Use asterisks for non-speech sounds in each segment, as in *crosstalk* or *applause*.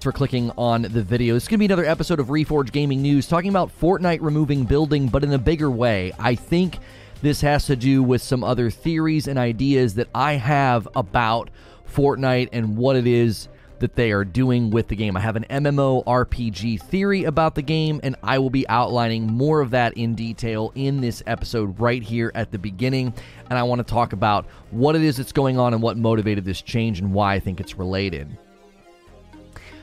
for clicking on the video. This is going to be another episode of Reforge Gaming News talking about Fortnite removing building, but in a bigger way. I think this has to do with some other theories and ideas that I have about Fortnite and what it is that they are doing with the game. I have an MMO RPG theory about the game, and I will be outlining more of that in detail in this episode right here at the beginning. And I want to talk about what it is that's going on and what motivated this change and why I think it's related.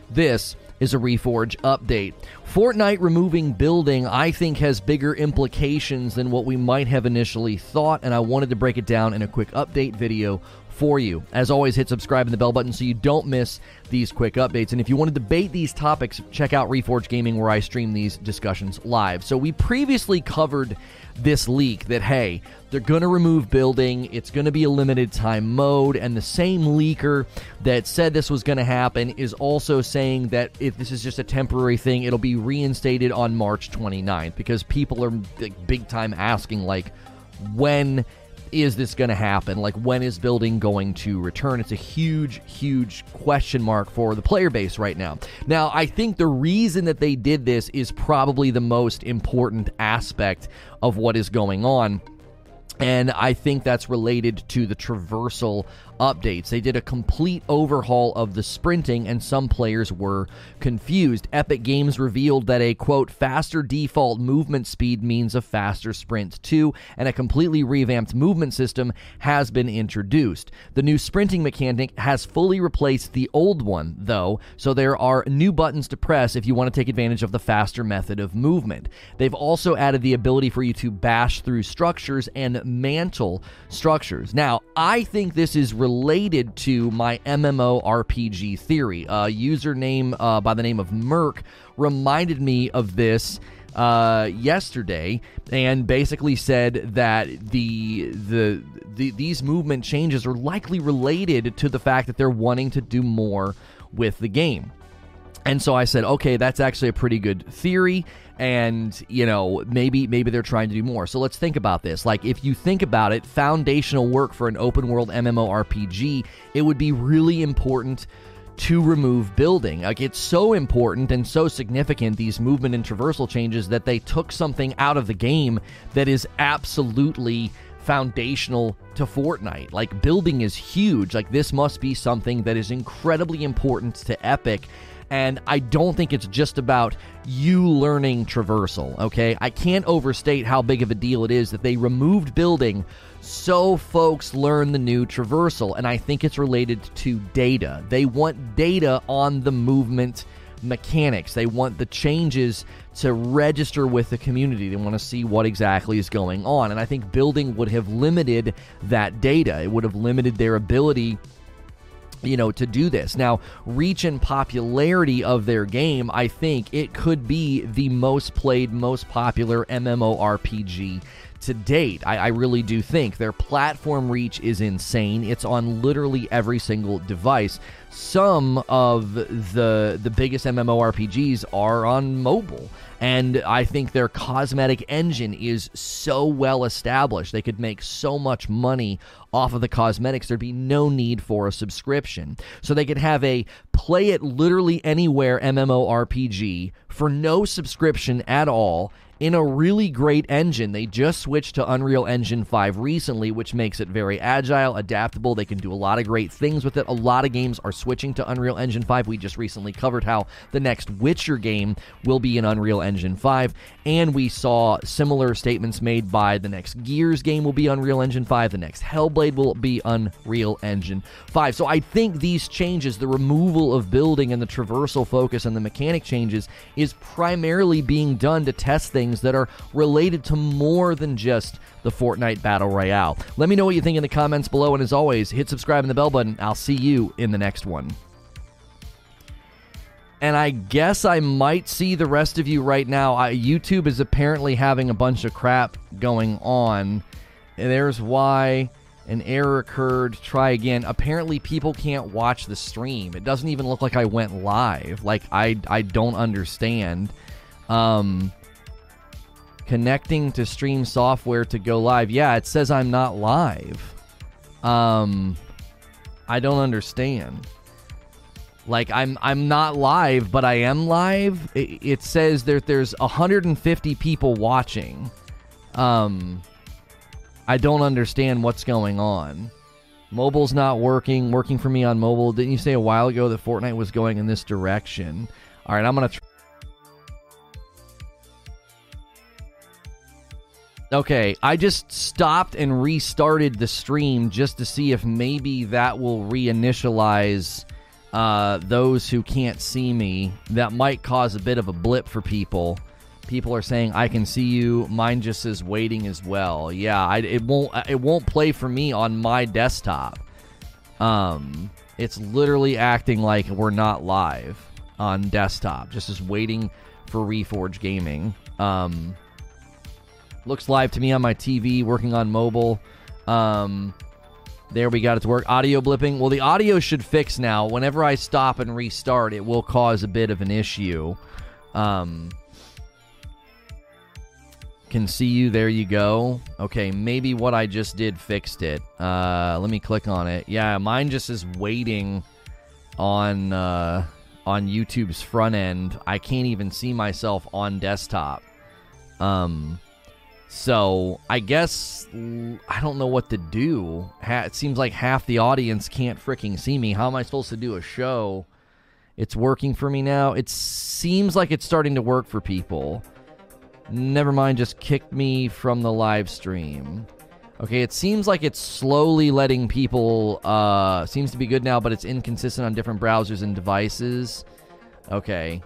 This is a Reforge update. Fortnite removing building, I think, has bigger implications than what we might have initially thought, and I wanted to break it down in a quick update video for you. As always, hit subscribe and the bell button so you don't miss these quick updates. And if you want to debate these topics, check out Reforge Gaming where I stream these discussions live. So we previously covered this leak that hey, they're going to remove building, it's going to be a limited time mode, and the same leaker that said this was going to happen is also saying that if this is just a temporary thing, it'll be reinstated on March 29th because people are big time asking like when is this going to happen? Like, when is building going to return? It's a huge, huge question mark for the player base right now. Now, I think the reason that they did this is probably the most important aspect of what is going on. And I think that's related to the traversal updates. They did a complete overhaul of the sprinting, and some players were confused. Epic Games revealed that a quote, faster default movement speed means a faster sprint too, and a completely revamped movement system has been introduced. The new sprinting mechanic has fully replaced the old one, though, so there are new buttons to press if you want to take advantage of the faster method of movement. They've also added the ability for you to bash through structures and mantle structures. Now, I think this is related to my MMO RPG theory. A username uh, by the name of Merc reminded me of this uh, yesterday and basically said that the, the the these movement changes are likely related to the fact that they're wanting to do more with the game. And so I said, okay, that's actually a pretty good theory and you know maybe maybe they're trying to do more so let's think about this like if you think about it foundational work for an open world mmorpg it would be really important to remove building like it's so important and so significant these movement and traversal changes that they took something out of the game that is absolutely foundational to Fortnite. Like building is huge. Like this must be something that is incredibly important to Epic and I don't think it's just about you learning traversal, okay? I can't overstate how big of a deal it is that they removed building so folks learn the new traversal. And I think it's related to data. They want data on the movement mechanics. They want the changes to register with the community. They want to see what exactly is going on. And I think building would have limited that data. It would have limited their ability you know, to do this. Now, reach and popularity of their game, I think it could be the most played, most popular MMORPG to date. I, I, really do think their platform reach is insane. It's on literally every single device. Some of the the biggest MMORPGs are on mobile. And I think their cosmetic engine is so well established. They could make so much money off of the cosmetics. There'd be no need for a subscription. So they could have a play it literally anywhere MMORPG for no subscription at all in a really great engine. They just switched to Unreal Engine 5 recently, which makes it very agile, adaptable. They can do a lot of great things with it. A lot of games are switching to Unreal Engine 5. We just recently covered how the next Witcher game will be in Unreal Engine 5, and we saw similar statements made by the next Gears game will be Unreal Engine 5, the next Hellblade will be Unreal Engine 5. So I think these changes, the removal of building and the traversal focus and the mechanic changes, is primarily being done to test things that are related to more than just the Fortnite Battle Royale. Let me know what you think in the comments below, and as always, hit subscribe and the bell button. I'll see you in the next one. And I guess I might see the rest of you right now. I, YouTube is apparently having a bunch of crap going on. And there's why an error occurred. Try again. Apparently, people can't watch the stream. It doesn't even look like I went live. Like I, I don't understand. Um, connecting to stream software to go live. Yeah, it says I'm not live. Um I don't understand. Like I'm I'm not live, but I am live. It, it says that there's 150 people watching. Um, I don't understand what's going on. Mobile's not working. Working for me on mobile. Didn't you say a while ago that Fortnite was going in this direction? All right, I'm gonna. Tr- Okay, I just stopped and restarted the stream just to see if maybe that will reinitialize uh, those who can't see me. That might cause a bit of a blip for people. People are saying I can see you. Mine just says waiting as well. Yeah, I, it won't it won't play for me on my desktop. Um, it's literally acting like we're not live on desktop. Just as waiting for Reforge Gaming. Um, looks live to me on my TV. Working on mobile. Um, there we got it to work. Audio blipping. Well, the audio should fix now. Whenever I stop and restart, it will cause a bit of an issue. Um, can see you. There you go. Okay, maybe what I just did fixed it. Uh, let me click on it. Yeah, mine just is waiting on uh, on YouTube's front end. I can't even see myself on desktop. Um, so I guess I don't know what to do. it seems like half the audience can't freaking see me. How am I supposed to do a show? It's working for me now. It seems like it's starting to work for people. Never mind, just kick me from the live stream. Okay, it seems like it's slowly letting people. Uh, seems to be good now, but it's inconsistent on different browsers and devices. Okay.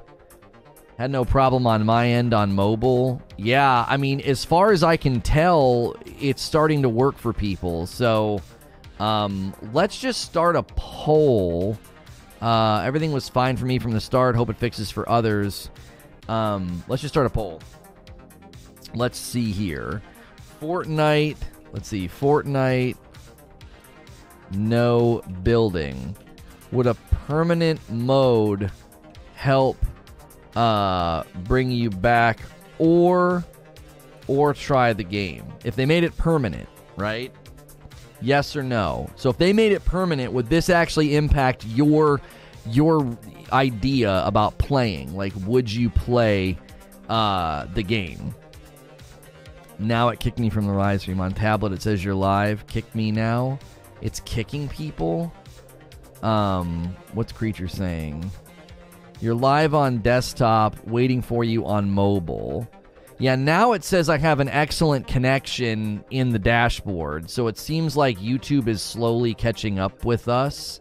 Had no problem on my end on mobile. Yeah, I mean, as far as I can tell, it's starting to work for people. So, um, let's just start a poll. Uh, everything was fine for me from the start. Hope it fixes for others. Um, let's just start a poll. Let's see here. Fortnite. Let's see. Fortnite. No building. Would a permanent mode help uh, bring you back or or try the game. If they made it permanent, right? Yes or no. So if they made it permanent, would this actually impact your your idea about playing? Like would you play uh, the game? Now it kicked me from the live stream on tablet. It says you're live. Kick me now. It's kicking people. Um, what's creature saying? You're live on desktop, waiting for you on mobile. Yeah, now it says I have an excellent connection in the dashboard. So it seems like YouTube is slowly catching up with us.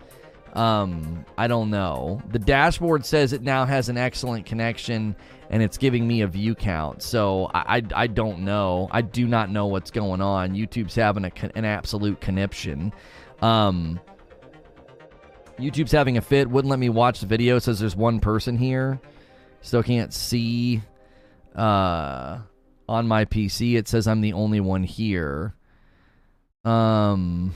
Um, I don't know. The dashboard says it now has an excellent connection and it's giving me a view count. So I, I, I don't know. I do not know what's going on. YouTube's having a, an absolute conniption. Um, YouTube's having a fit. Wouldn't let me watch the video. Says there's one person here. Still can't see uh, on my PC. It says I'm the only one here. Um.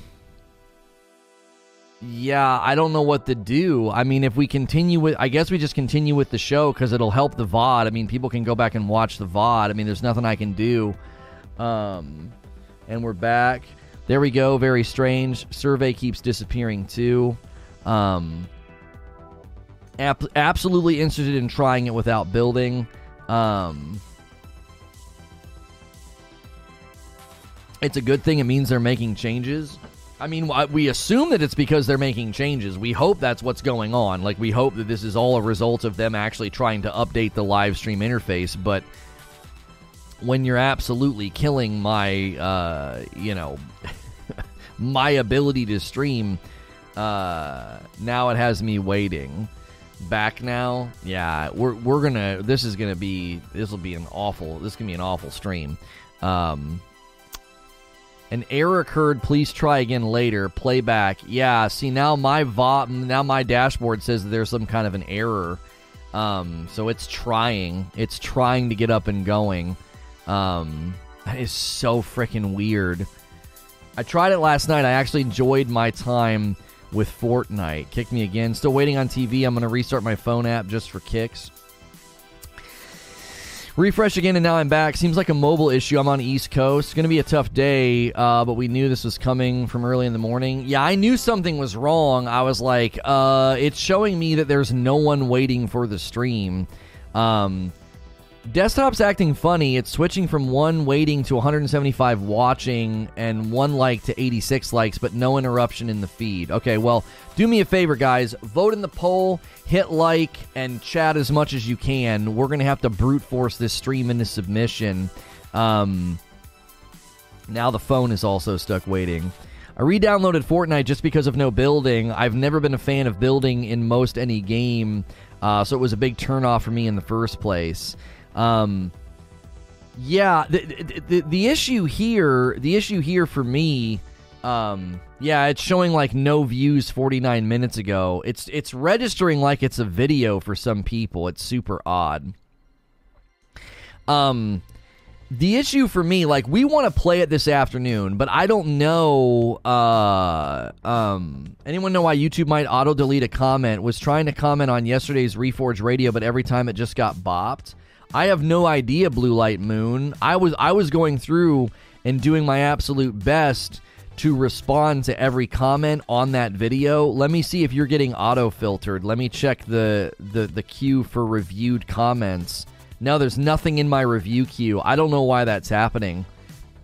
Yeah, I don't know what to do. I mean, if we continue with, I guess we just continue with the show because it'll help the VOD. I mean, people can go back and watch the VOD. I mean, there's nothing I can do. Um, and we're back. There we go. Very strange. Survey keeps disappearing too. Um, ap- absolutely interested in trying it without building. Um, it's a good thing. It means they're making changes. I mean, we assume that it's because they're making changes. We hope that's what's going on. Like, we hope that this is all a result of them actually trying to update the live stream interface. But when you're absolutely killing my, uh, you know, *laughs* my ability to stream uh, now it has me waiting. Back now, yeah, we're we're gonna. This is gonna be. This will be an awful. This can be an awful stream. Um, an error occurred. Please try again later. Playback. Yeah. See now my VOD. Now my dashboard says there's some kind of an error. Um, so it's trying. It's trying to get up and going. Um, that is so freaking weird. I tried it last night. I actually enjoyed my time with Fortnite. Kick me again. Still waiting on TV. I'm going to restart my phone app just for kicks. Refresh again, and now I'm back. Seems like a mobile issue. I'm on East Coast. It's going to be a tough day, uh, but we knew this was coming from early in the morning. Yeah, I knew something was wrong. I was like, uh, it's showing me that there's no one waiting for the stream. Um, Desktop's acting funny. It's switching from one waiting to 175 watching and one like to 86 likes, but no interruption in the feed. Okay, well, do me a favor, guys. Vote in the poll, hit like, and chat as much as you can. We're going to have to brute force this stream into submission. Um, now the phone is also stuck waiting. I re-downloaded Fortnite just because of no building. I've never been a fan of building in most any game, uh, so it was a big turnoff for me in the first place. Um, yeah, the, the, the issue here, the issue here for me, um, yeah, it's showing like no views 49 minutes ago. It's it's registering like it's a video for some people. It's super odd. Um, the issue for me, like, we want to play it this afternoon, but I don't know. Uh, um, anyone know why YouTube might auto delete a comment? Was trying to comment on yesterday's Reforge Radio, but every time it just got bopped. I have no idea, Blue Light Moon. I was I was going through and doing my absolute best to respond to every comment on that video. Let me see if you're getting auto filtered. Let me check the the the queue for reviewed comments. No, there's nothing in my review queue. I don't know why that's happening.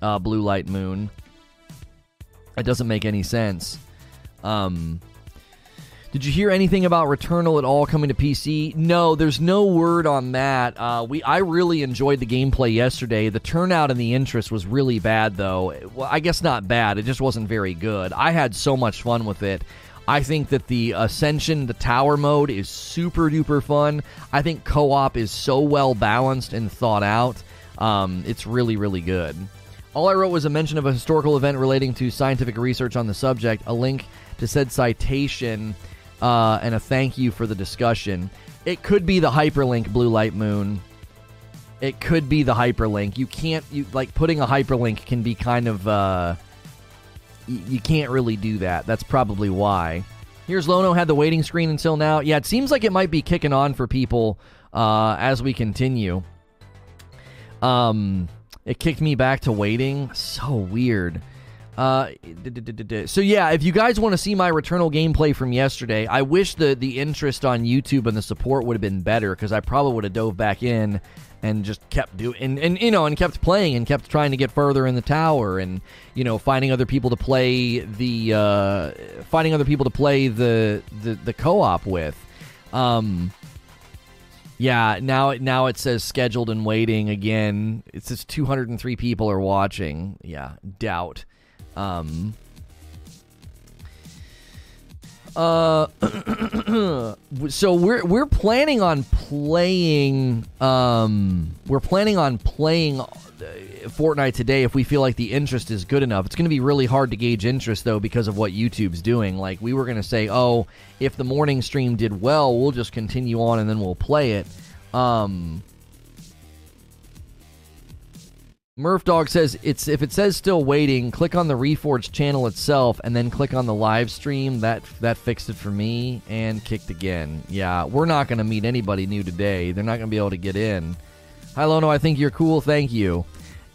Uh, Blue Light Moon. It doesn't make any sense. Um, did you hear anything about Returnal at all coming to PC? No, there's no word on that. Uh, we I really enjoyed the gameplay yesterday. The turnout and the interest was really bad, though. Well, I guess not bad. It just wasn't very good. I had so much fun with it. I think that the Ascension, the tower mode, is super duper fun. I think co op is so well balanced and thought out. Um, it's really, really good. All I wrote was a mention of a historical event relating to scientific research on the subject, a link to said citation uh, and a thank you for the discussion. It could be the hyperlink Blue Light Moon. It could be the hyperlink. You can't you like putting a hyperlink can be kind of uh y- you can't really do that. That's probably why. Here's Lono had the waiting screen until now. Yeah, it seems like it might be kicking on for people uh as we continue. Um it kicked me back to waiting. So weird. Uh, so yeah, if you guys want to see my Returnal gameplay from yesterday, I wish the the interest on YouTube and the support would have been better because I probably would have dove back in and just kept doing and, and you know and kept playing and kept trying to get further in the tower and you know finding other people to play the uh, finding other people to play the the, the co-op with. Um, yeah, now now it says scheduled and waiting again. It says 203 people are watching. Yeah, doubt. Um, uh, *clears throat* so we're we're planning on playing. Um, we're planning on playing uh, Fortnite today if we feel like the interest is good enough. It's going to be really hard to gauge interest though because of what YouTube's doing. Like we were going to say, oh, if the morning stream did well, we'll just continue on and then we'll play it. Um, Murph Dog says it's if it says still waiting, click on the Reforged channel itself and then click on the live stream. That that fixed it for me and kicked again. Yeah, we're not going to meet anybody new today. They're not going to be able to get in. Hi Lono, I think you're cool. Thank you.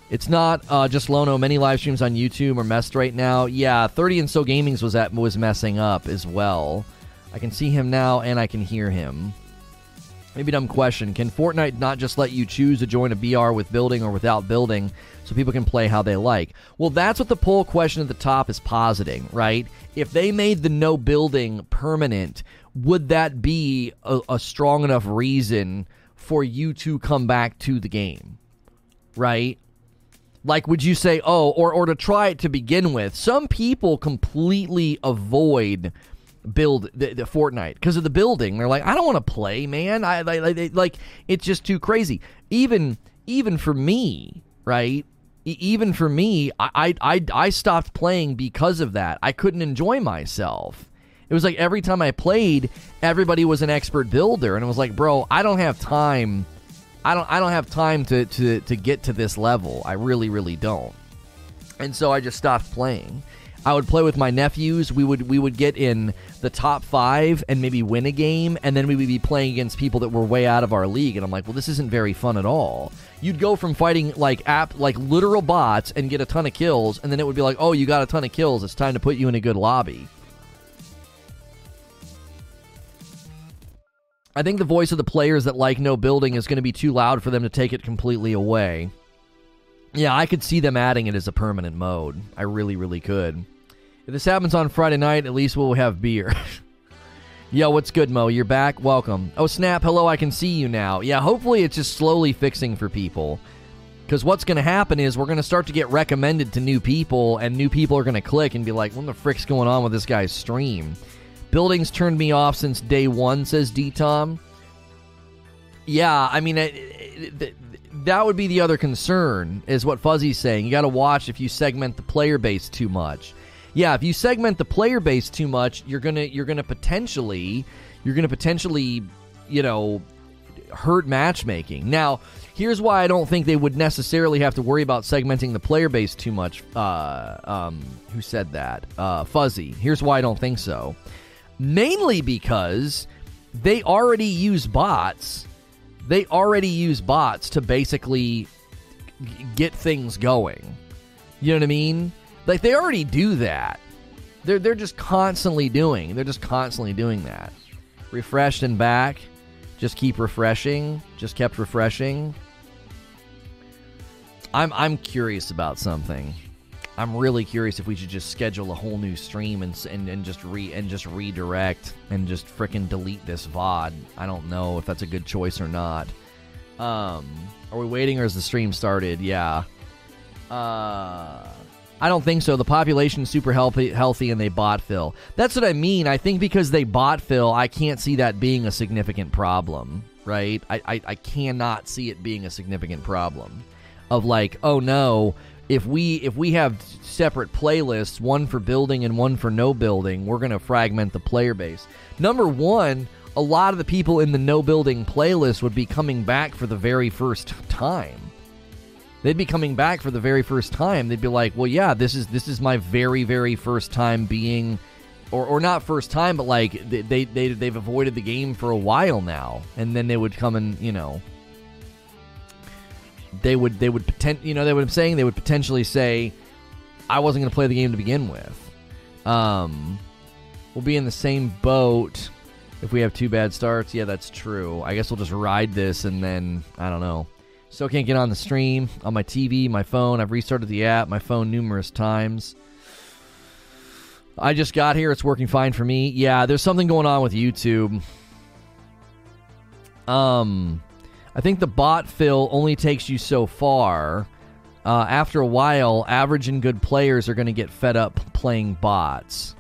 It's not uh, just Lono. Many live streams on YouTube are messed right now. Yeah, 30 and so gaming's was at was messing up as well. I can see him now and I can hear him. Maybe dumb question. Can Fortnite not just let you choose to join a BR with building or without building so people can play how they like? Well, that's what the poll question at the top is positing, right? If they made the no building permanent, would that be a, a strong enough reason for you to come back to the game? Right? Like, would you say, oh, or, or to try it to begin with? Some people completely avoid build the, the Fortnite because of the building. They're like, I don't want to play, man. I like, like it's just too crazy. Even even for me, right? even for me, I, I I stopped playing because of that. I couldn't enjoy myself. It was like every time I played, everybody was an expert builder, and it was like, bro, I don't have time. I don't I don't have time to to to get to this level. I really really don't. And so I just stopped playing. I would play with my nephews. We would we would get in the top five and maybe win a game, and then we would be playing against people that were way out of our league. And I'm like, well, this isn't very fun at all. You'd go from fighting like app like literal bots and get a ton of kills, and then it would be like, oh, you got a ton of kills. It's time to put you in a good lobby. I think the voice of the players that like no building is going to be too loud for them to take it completely away. Yeah, I could see them adding it as a permanent mode. I really, really could. If this happens on Friday night, at least we'll have beer. *laughs* Yo, what's good, Mo? You're back? Welcome. Oh, snap. Hello, I can see you now. Yeah, hopefully it's just slowly fixing for people. Because what's going to happen is we're going to start to get recommended to new people, and new people are going to click and be like, what the frick's going on with this guy's stream? Buildings turned me off since day one, says D Tom. Yeah, I mean, it, it, that would be the other concern, is what Fuzzy's saying. You got to watch if you segment the player base too much. Yeah, if you segment the player base too much, you're gonna you're gonna potentially you're gonna potentially you know hurt matchmaking. Now, here's why I don't think they would necessarily have to worry about segmenting the player base too much. Uh, um, who said that? Uh, Fuzzy. Here's why I don't think so mainly because they already use bots. They already use bots to basically get things going. You know what I mean? Like they already do that. They're they're just constantly doing. They're just constantly doing that. Refreshed and back. Just keep refreshing. Just kept refreshing. I'm I'm curious about something. I'm really curious if we should just schedule a whole new stream and and, and just re and just redirect and just freaking delete this VOD. I don't know if that's a good choice or not. Um, are we waiting or is the stream started? Yeah. Uh, I don't think so. The population's super healthy, healthy, and they bot fill. That's what I mean. I think because they bot fill, I can't see that being a significant problem. Right? I, I, I cannot see it being a significant problem. Of like, oh no, if we if we have separate playlists, one for building and one for no building, we're to fragment the player base. Number 1, a lot of the people in the no building playlist would be coming back for the very first time. They'd be coming back for the very first time. They'd be like, "Well, yeah, this is this is my very very first time being or, or not first time, but like they, they, they, they've avoided the game for a while now. And then they would come and, you know, they would they would potent you know they what I'm saying they would potentially say I wasn't going to play the game to begin with. Um, we'll be in the same boat if we have two bad starts. Yeah, that's true. I guess we'll just ride this and then I don't know. Still can't get on the stream on my TV, my phone. I've restarted the app, my phone numerous times. I just got here. It's working fine for me. Yeah, there's something going on with YouTube. Um, I think the bot fill only takes you so far. Uh, after a while, average and good players are going to get fed up playing bots.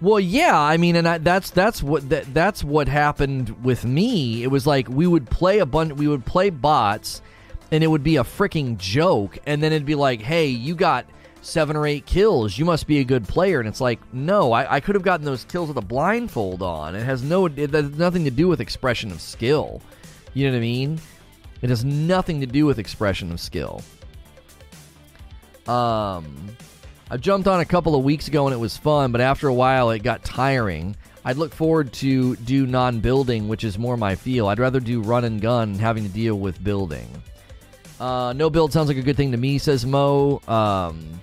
Well, yeah, I mean, and I, that's that's what that, that's what happened with me. It was like we would play a bunch, we would play bots, and it would be a freaking joke, and then it'd be like, "Hey, you got seven or eight kills. You must be a good player." And it's like, no, I, I could have gotten those kills with a blindfold on. It has no, it has nothing to do with expression of skill. You know what I mean? It has nothing to do with expression of skill. Um, I jumped on a couple of weeks ago and it was fun, but after a while it got tiring. I'd look forward to do non-building, which is more my feel. I'd rather do run and gun, having to deal with building. Uh, no build sounds like a good thing to me, says Mo. Um,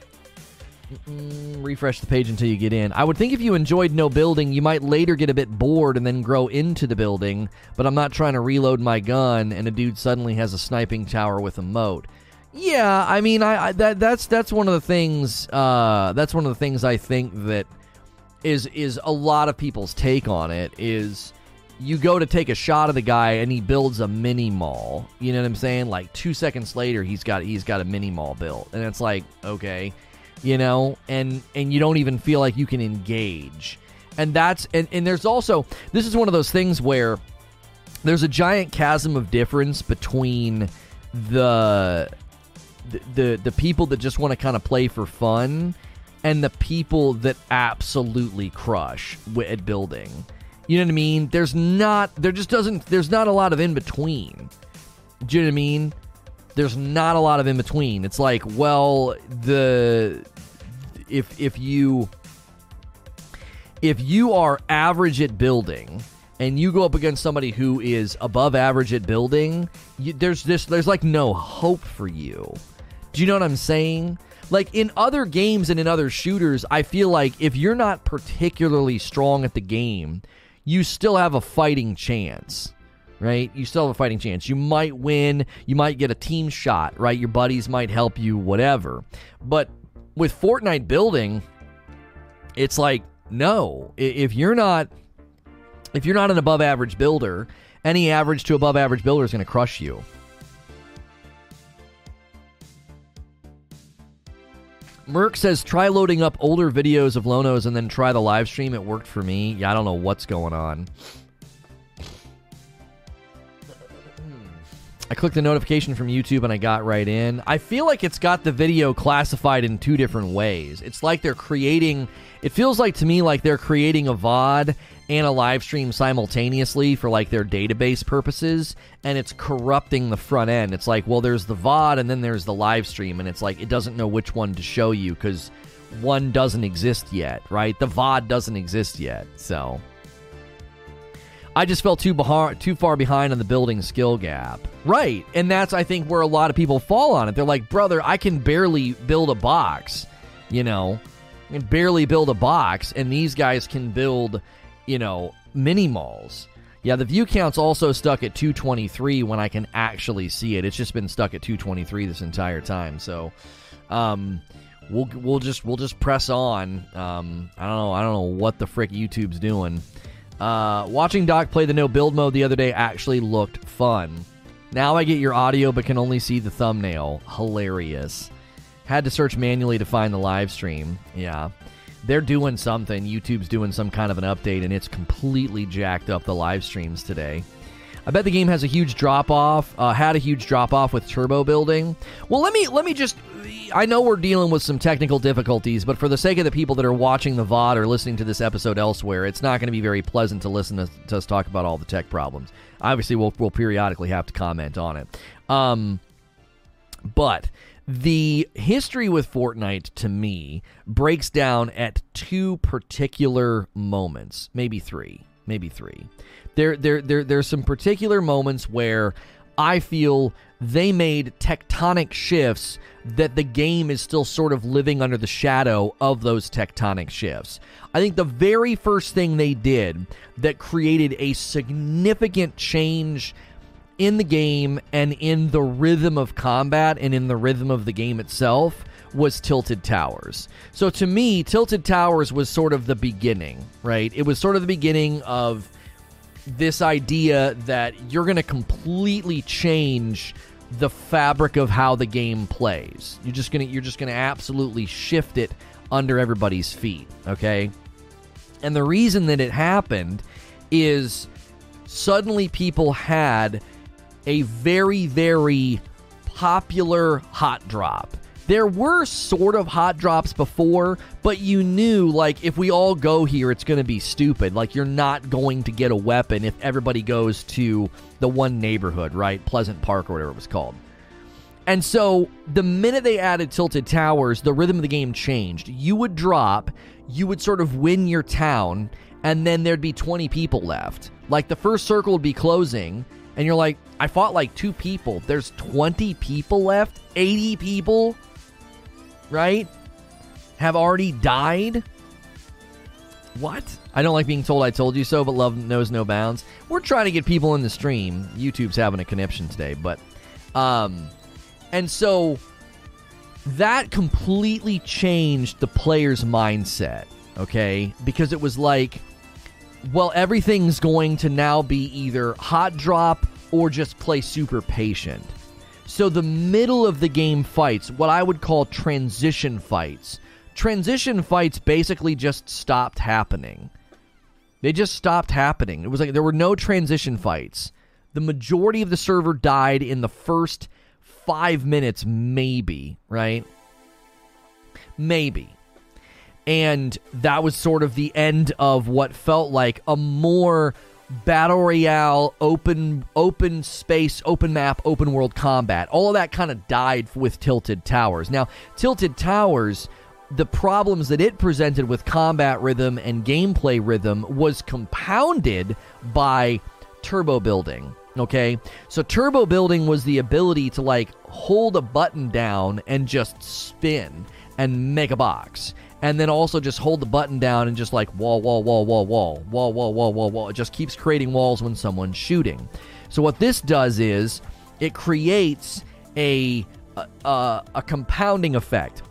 refresh the page until you get in. I would think if you enjoyed no building, you might later get a bit bored and then grow into the building, but I'm not trying to reload my gun and a dude suddenly has a sniping tower with a moat. Yeah, I mean, I, I that that's that's one of the things. Uh, that's one of the things I think that is is a lot of people's take on it is you go to take a shot of the guy and he builds a mini mall. You know what I'm saying? Like two seconds later, he's got he's got a mini mall built, and it's like okay you know, and and you don't even feel like you can engage. And that's and, and there's also this is one of those things where there's a giant chasm of difference between the the the, people that just want to kind of play for fun and the people that absolutely crush at building. You know what I mean? There's not there just doesn't there's not a lot of in between. Do you know what I mean? There's not a lot of in between. It's like, well, the if if you if you are average at building and you go up against somebody who is above average at building, you, there's this there's like no hope for you. Do you know what I'm saying? Like in other games and in other shooters, I feel like if you're not particularly strong at the game, you still have a fighting chance. Right? You still have a fighting chance. You might win, you might get a team shot, right? Your buddies might help you, whatever. But with Fortnite building, it's like no. If you're not if you're not an above average builder, any average to above average builder is going to crush you. Merck says try loading up older videos of Lonos and then try the live stream. It worked for me. Yeah, I don't know what's going on. Hmm. I clicked the notification from YouTube and I got right in. I feel like it's got the video classified in two different ways. It's like they're creating, it feels like to me like they're creating a VOD and a live stream simultaneously for like their database purposes and it's corrupting the front end. It's like, well, there's the VOD and then there's the live stream and it's like it doesn't know which one to show you cuz one doesn't exist yet, right? The VOD doesn't exist yet. So I just felt too behind, too far behind on the building skill gap. Right. And that's I think where a lot of people fall on it. They're like, "Brother, I can barely build a box." You know, I can barely build a box and these guys can build you know, mini malls. Yeah, the view count's also stuck at 223 when I can actually see it. It's just been stuck at 223 this entire time. So, um, we'll we'll just we'll just press on. Um, I don't know I don't know what the frick YouTube's doing. Uh, watching Doc play the no build mode the other day actually looked fun. Now I get your audio but can only see the thumbnail. Hilarious. Had to search manually to find the live stream. Yeah they're doing something. YouTube's doing some kind of an update, and it's completely jacked up the live streams today. I bet the game has a huge drop off. Uh, had a huge drop off with turbo building. Well, let me let me just. I know we're dealing with some technical difficulties, but for the sake of the people that are watching the VOD or listening to this episode elsewhere, it's not going to be very pleasant to listen to, to, us talk about all the tech problems. Obviously, we'll, we'll periodically have to comment on it. Um, but the history with Fortnite to me breaks down at two particular moments, maybe three, maybe three. There, there, there, there's some particular moments where I feel they made tectonic shifts that the game is still sort of living under the shadow of those tectonic shifts. I think the very first thing they did that created a significant change in the game and in the rhythm of combat and in the rhythm of the game itself was Tilted Towers. So to me, Tilted Towers was sort of the beginning, right? It was sort of the beginning of this idea that you're going to completely change the fabric of how the game plays. You're just going to you're just going to absolutely shift it under everybody's feet, okay? And the reason that it happened is suddenly people had a very, very popular hot drop. There were sort of hot drops before, but you knew, like, if we all go here, it's going to be stupid. Like, you're not going to get a weapon if everybody goes to the one neighborhood, right? Pleasant Park or whatever it was called. And so, the minute they added Tilted Towers, the rhythm of the game changed. You would drop, you would sort of win your town, and then there'd be 20 people left. Like, the first circle would be closing, and you're like, I fought like two people. There's 20 people left, 80 people, right? Have already died. What? I don't like being told I told you so, but love knows no bounds. We're trying to get people in the stream. YouTube's having a conniption today, but um and so that completely changed the player's mindset, okay? Because it was like well, everything's going to now be either hot drop or just play super patient. So the middle of the game fights, what I would call transition fights, transition fights basically just stopped happening. They just stopped happening. It was like there were no transition fights. The majority of the server died in the first five minutes, maybe, right? Maybe and that was sort of the end of what felt like a more battle royale open open space open map open world combat all of that kind of died with tilted towers now tilted towers the problems that it presented with combat rhythm and gameplay rhythm was compounded by turbo building. Okay, so turbo building was the ability to like hold a button down and just spin and make a box. And then also just hold the button down and just like wall, wall, wall, wall, wall, wall, wall, wall, wall, wall. It just keeps creating walls when someone's shooting. So what this does is it creates a a, a compounding effect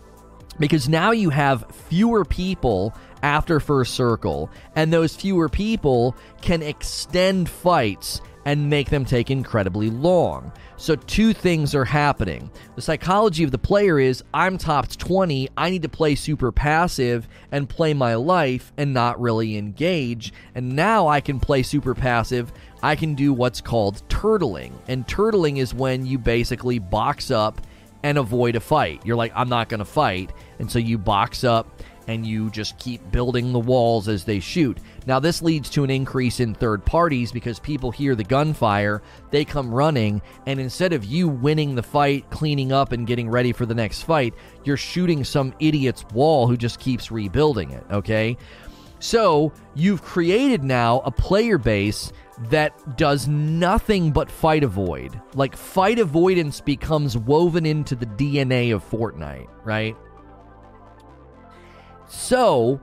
because now you have fewer people after first circle, and those fewer people can extend fights and make them take incredibly long. So, two things are happening. The psychology of the player is I'm topped 20, I need to play super passive and play my life and not really engage. And now I can play super passive, I can do what's called turtling. And turtling is when you basically box up and avoid a fight. You're like, I'm not going to fight. And so you box up and you just keep building the walls as they shoot. Now, this leads to an increase in third parties because people hear the gunfire, they come running, and instead of you winning the fight, cleaning up, and getting ready for the next fight, you're shooting some idiot's wall who just keeps rebuilding it, okay? So, you've created now a player base that does nothing but fight avoid. Like fight avoidance becomes woven into the DNA of Fortnite, right? So,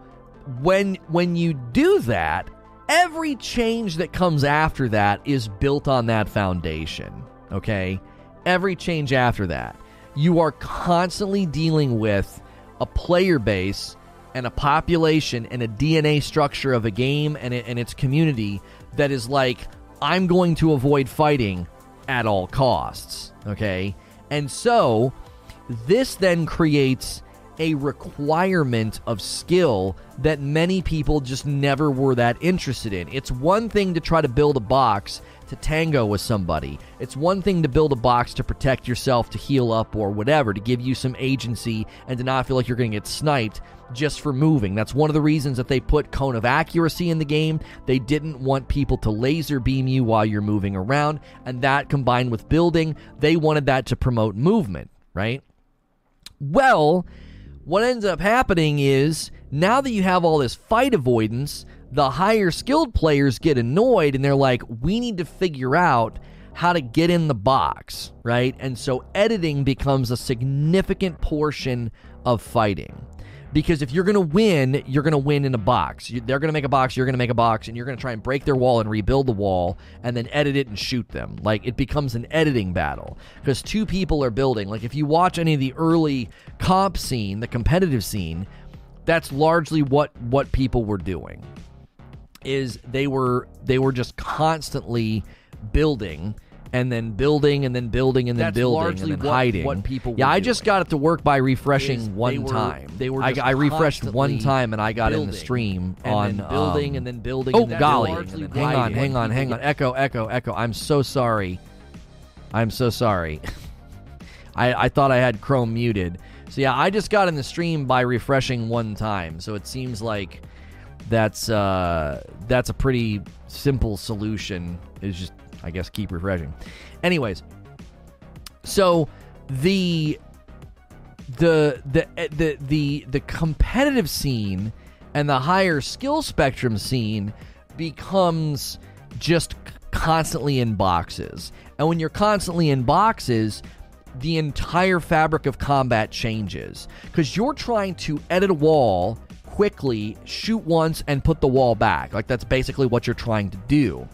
when when you do that, every change that comes after that is built on that foundation, okay? Every change after that. You are constantly dealing with a player base and a population and a DNA structure of a game and, it, and its community that is like, I'm going to avoid fighting at all costs. Okay? And so, this then creates a requirement of skill that many people just never were that interested in. It's one thing to try to build a box to tango with somebody. It's one thing to build a box to protect yourself, to heal up, or whatever, to give you some agency and to not feel like you're going to get sniped just for moving. That's one of the reasons that they put cone of accuracy in the game. They didn't want people to laser beam you while you're moving around, and that combined with building, they wanted that to promote movement, right? Well, what ends up happening is now that you have all this fight avoidance, the higher skilled players get annoyed and they're like, we need to figure out how to get in the box, right? And so editing becomes a significant portion of fighting. Because if you're going to win, you're going to win in a box. You, they're going to make a box, you're going to make a box, and you're going to try and break their wall and rebuild the wall and then edit it and shoot them. Like it becomes an editing battle because two people are building. Like if you watch any of the early comp scene, the competitive scene, that's largely what what people were doing. Is they were they were just constantly building and then building and then building and then That's building and then what- hiding. what people yeah, I just got it to work by refreshing one were- time. they were I, just I refreshed one time and I got in the stream on then building um, and then building. Oh and then golly! Hang on, hang on, hang on. Echo, echo, echo. I'm so sorry. I'm so sorry. *laughs* I I thought I had Chrome muted. So yeah, I just got in the stream by refreshing one time. So it seems like that's uh that's a pretty simple solution. Is just I guess keep refreshing. Anyways, so the the the eh, the the the competitive scene and the higher skill spectrum scene becomes just constantly in boxes. And when you're constantly in boxes, the entire fabric of combat changes because you're trying to edit a wall quickly, shoot once, and put the wall back. Like that's basically what you're trying to do.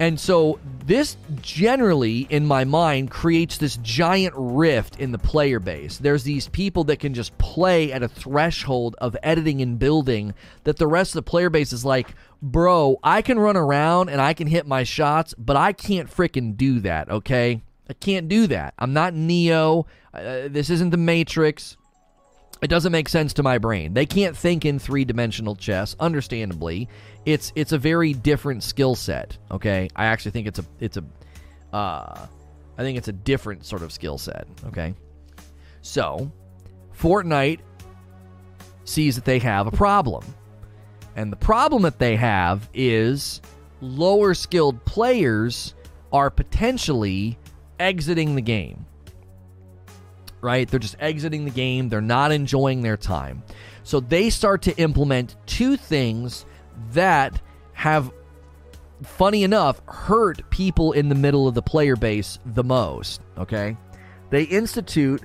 And so this generally, in my mind, creates this giant rift in the player base. There's these people that can just play at a threshold of editing and building that the rest of the player base is like, bro, I can run around and I can hit my shots, but I can't freaking do that, okay? I can't do that. I'm not Neo. Uh, this isn't the Matrix. It doesn't make sense to my brain. They can't think in three-dimensional chess, understandably. It's it's a very different skill set, okay? I actually think it's a it's a uh I think it's a different sort of skill set, okay? So, Fortnite sees that they have a problem. And the problem that they have is lower skilled players are potentially exiting the game right? They're just exiting the game. They're not enjoying their time. So they start to implement two things that have, funny enough, hurt people in the middle of the player base the most. Okay? They institute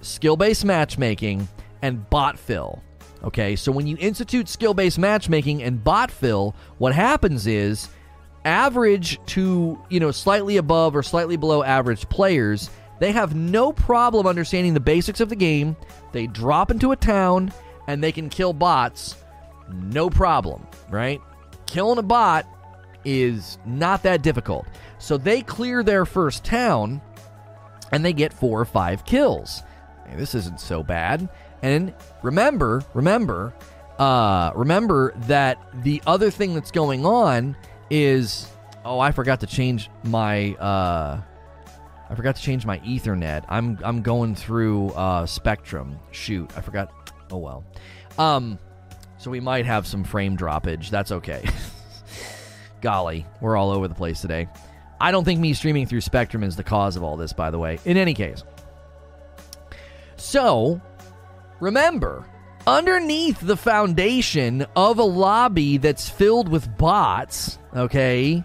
skill based matchmaking and bot fill. Okay, so when you institute skill based matchmaking and bot fill, what happens is average to, you know, slightly above or slightly below average players, they have no problem understanding the basics of the game. They drop into a town and they can kill bots, no problem, right? Killing a bot is not that difficult. So they clear their first town and they get four or five kills. Hey, this isn't so bad. And remember, remember, uh, remember that the other thing that's going on is oh, I forgot to change my uh, I forgot to change my Ethernet. I'm I'm going through uh, Spectrum. Shoot, I forgot. Oh well. Um, so we might have some frame droppage. That's okay. *laughs* Golly, we're all over the place today. I don't think me streaming through Spectrum is the cause of all this, by the way. In any case. So, remember, underneath the foundation of a lobby that's filled with bots, okay,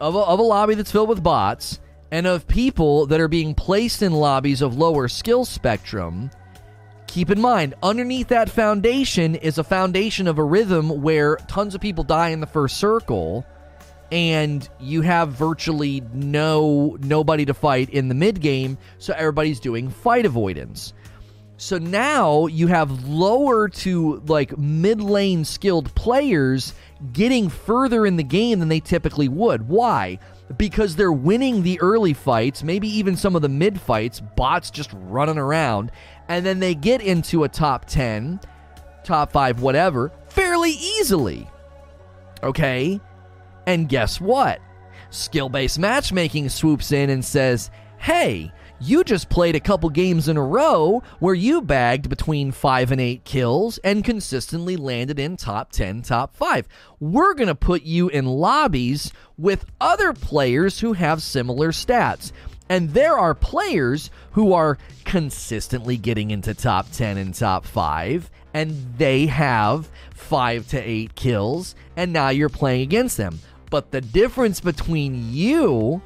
of a, of a lobby that's filled with bots, and of people that are being placed in lobbies of lower skill spectrum, keep in mind, underneath that foundation is a foundation of a rhythm where tons of people die in the first circle and you have virtually no nobody to fight in the mid game, so everybody's doing fight avoidance. So now you have lower to like mid lane skilled players getting further in the game than they typically would. Why? Because they're winning the early fights, maybe even some of the mid fights, bots just running around, and then they get into a top 10, top 5, whatever, fairly easily. Okay? And guess what? Skill based matchmaking swoops in and says, hey, you just played a couple games in a row where you bagged between 5 and 8 kills and consistently landed in top 10, top 5. We're going to put you in lobbies with other players who have similar stats. And there are players who are consistently getting into top 10 and top 5, and they have 5 to 8 kills, and now you're playing against them. But the difference between you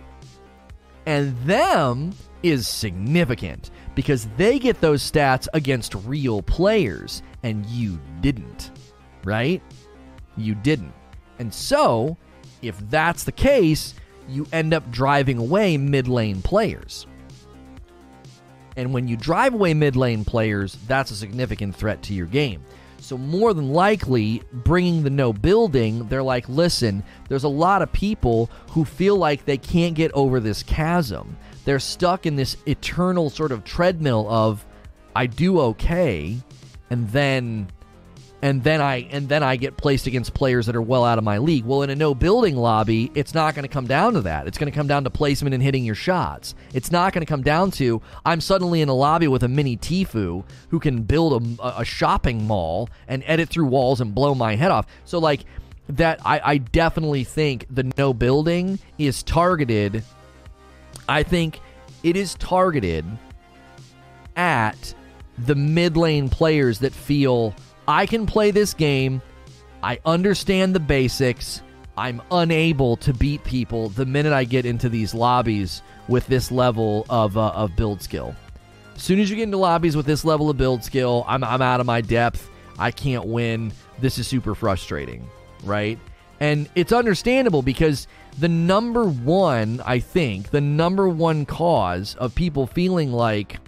and them is significant because they get those stats against real players and you didn't, right? You didn't. And so, if that's the case, you end up driving away mid lane players. And when you drive away mid lane players, that's a significant threat to your game. So, more than likely, bringing the no building, they're like, listen, there's a lot of people who feel like they can't get over this chasm. They're stuck in this eternal sort of treadmill of, I do okay, and then and then I and then I get placed against players that are well out of my league. Well, in a no building lobby, it's not going to come down to that. It's going to come down to placement and hitting your shots. It's not going to come down to I'm suddenly in a lobby with a mini Tfue who can build a, a shopping mall and edit through walls and blow my head off. So like that, I, I definitely think the no building is targeted. I think it is targeted at the mid lane players that feel I can play this game. I understand the basics. I'm unable to beat people the minute I get into these lobbies with this level of, uh, of build skill. As soon as you get into lobbies with this level of build skill, I'm, I'm out of my depth. I can't win. This is super frustrating, right? And it's understandable because the number one, I think, the number one cause of people feeling like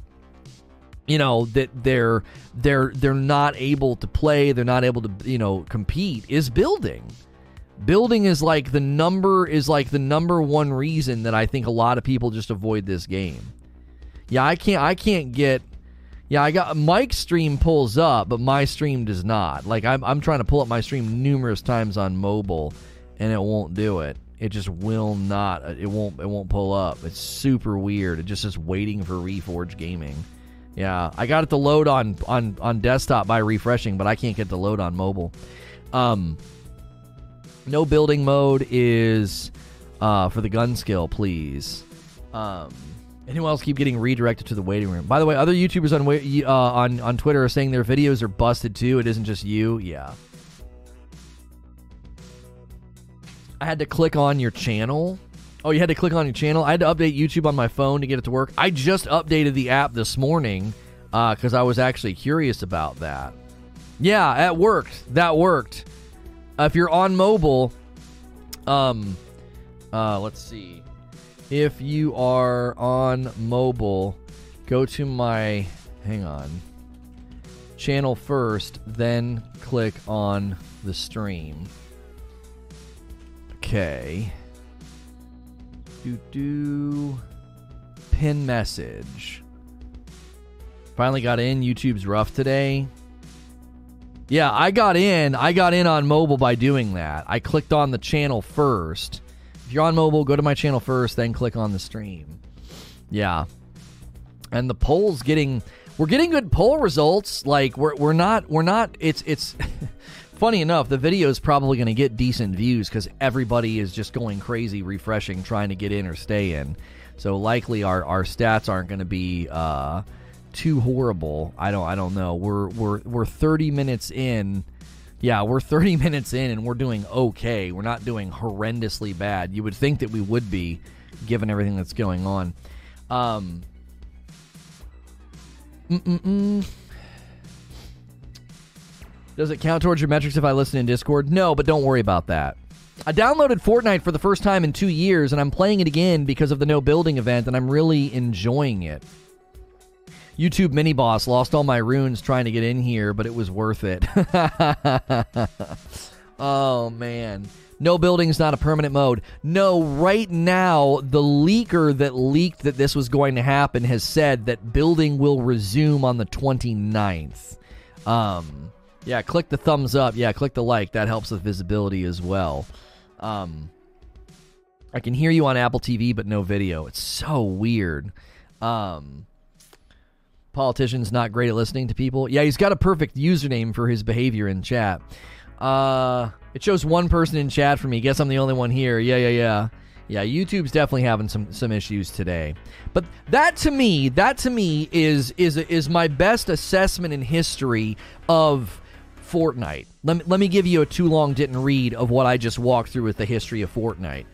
you know that they're they're they're not able to play they're not able to you know compete is building. Building is like the number is like the number one reason that i think a lot of people just avoid this game. Yeah i can't i can't get yeah i got mike's stream pulls up but my stream does not. Like i'm, I'm trying to pull up my stream numerous times on mobile and it won't do it it just will not it won't it won't pull up it's super weird it just is waiting for reforge gaming yeah, I got it to load on on on desktop by refreshing, but I can't get to load on mobile. Um, no building mode is uh, for the gun skill, please. Um, Anyone else keep getting redirected to the waiting room? By the way, other YouTubers on uh, on on Twitter are saying their videos are busted too. It isn't just you. Yeah. I had to click on your channel. Oh, you had to click on your channel. I had to update YouTube on my phone to get it to work. I just updated the app this morning because uh, I was actually curious about that. Yeah, that worked. That worked. Uh, if you're on mobile, um, uh, let's see. If you are on mobile, go to my. Hang on. Channel first, then click on the stream. Okay. Do do. Pin message. Finally got in. YouTube's rough today. Yeah, I got in. I got in on mobile by doing that. I clicked on the channel first. If you're on mobile, go to my channel first, then click on the stream. Yeah. And the polls getting we're getting good poll results. Like we're we're not we're not it's it's *laughs* funny enough, the video is probably going to get decent views cuz everybody is just going crazy refreshing trying to get in or stay in. So likely our our stats aren't going to be uh too horrible. I don't I don't know. We're we're we're 30 minutes in. Yeah, we're 30 *laughs* minutes in and we're doing okay. We're not doing horrendously bad. You would think that we would be given everything that's going on. Um mm-mm-mm. Does it count towards your metrics if I listen in Discord? No, but don't worry about that. I downloaded Fortnite for the first time in two years, and I'm playing it again because of the no building event, and I'm really enjoying it. YouTube mini boss lost all my runes trying to get in here, but it was worth it. *laughs* oh man. No building is not a permanent mode. No, right now, the leaker that leaked that this was going to happen has said that building will resume on the 29th. Um, yeah, click the thumbs up. Yeah, click the like. That helps with visibility as well. Um, I can hear you on Apple TV, but no video. It's so weird. Um, politician's not great at listening to people. Yeah, he's got a perfect username for his behavior in chat. Uh, it shows one person in chat for me. Guess I'm the only one here. Yeah, yeah, yeah. Yeah, YouTube's definitely having some some issues today. But that to me, that to me is is is my best assessment in history of Fortnite. Let me, let me give you a too long didn't read of what I just walked through with the history of Fortnite.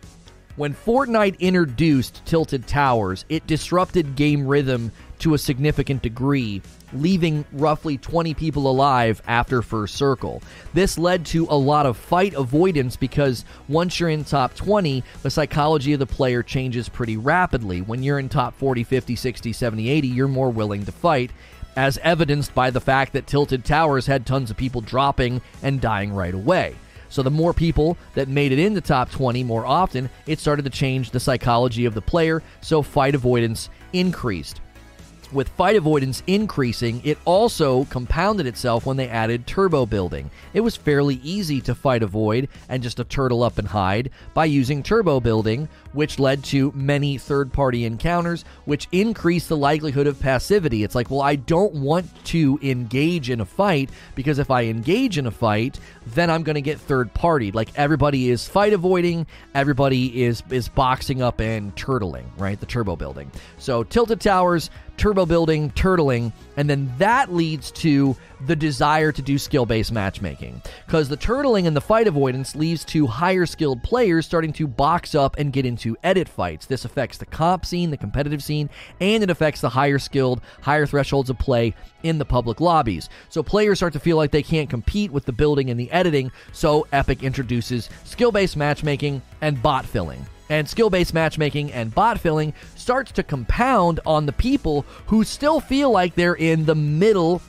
When Fortnite introduced Tilted Towers, it disrupted game rhythm to a significant degree, leaving roughly 20 people alive after first circle. This led to a lot of fight avoidance because once you're in top 20, the psychology of the player changes pretty rapidly. When you're in top 40, 50, 60, 70, 80, you're more willing to fight, as evidenced by the fact that Tilted Towers had tons of people dropping and dying right away. So the more people that made it in the top 20 more often, it started to change the psychology of the player, so fight avoidance increased with fight avoidance increasing, it also compounded itself when they added turbo building. It was fairly easy to fight avoid and just to turtle up and hide by using turbo building, which led to many third party encounters, which increased the likelihood of passivity. It's like, well, I don't want to engage in a fight because if I engage in a fight, then I'm going to get third party. Like everybody is fight avoiding, everybody is is boxing up and turtling, right? The turbo building. So tilted towers turbo building, turtling, and then that leads to the desire to do skill based matchmaking. Because the turtling and the fight avoidance leads to higher skilled players starting to box up and get into edit fights. This affects the comp scene, the competitive scene, and it affects the higher skilled, higher thresholds of play in the public lobbies. So players start to feel like they can't compete with the building and the editing, so Epic introduces skill based matchmaking and bot filling and skill based matchmaking and bot filling starts to compound on the people who still feel like they're in the middle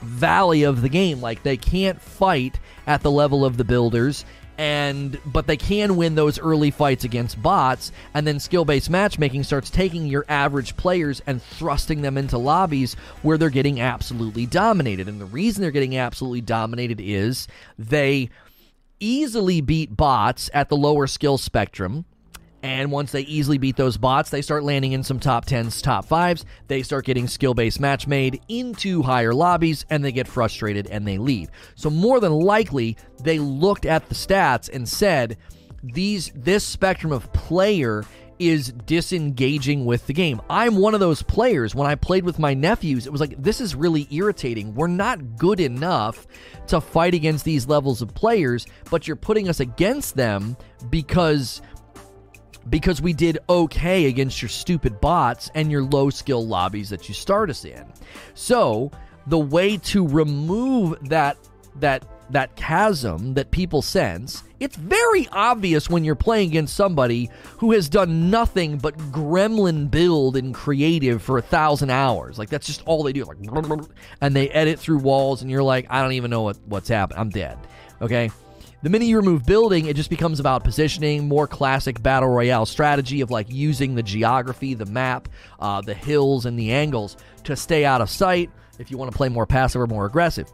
valley of the game. Like they can't fight at the level of the builders. And but they can win those early fights against bots, and then skill-based matchmaking starts taking your average players and thrusting them into lobbies where they're getting absolutely dominated. And the reason they're getting absolutely dominated is they easily beat bots at the lower skill spectrum and once they easily beat those bots, they start landing in some top 10s, top 5s. They start getting skill based match made into higher lobbies and they get frustrated and they leave. So, more than likely, they looked at the stats and said, these this spectrum of player is disengaging with the game. I'm one of those players. When I played with my nephews, it was like, this is really irritating. We're not good enough to fight against these levels of players, but you're putting us against them because because we did okay against your stupid bots and your low skill lobbies that you start us in. So, the way to remove that that that chasm that people sense, it's very obvious when you're playing against somebody who has done nothing but gremlin build in creative for a thousand hours. Like that's just all they do. Like and they edit through walls and you're like, I don't even know what, what's happened. I'm dead. Okay? The minute you remove building, it just becomes about positioning, more classic battle royale strategy of like using the geography, the map, uh, the hills, and the angles to stay out of sight if you want to play more passive or more aggressive.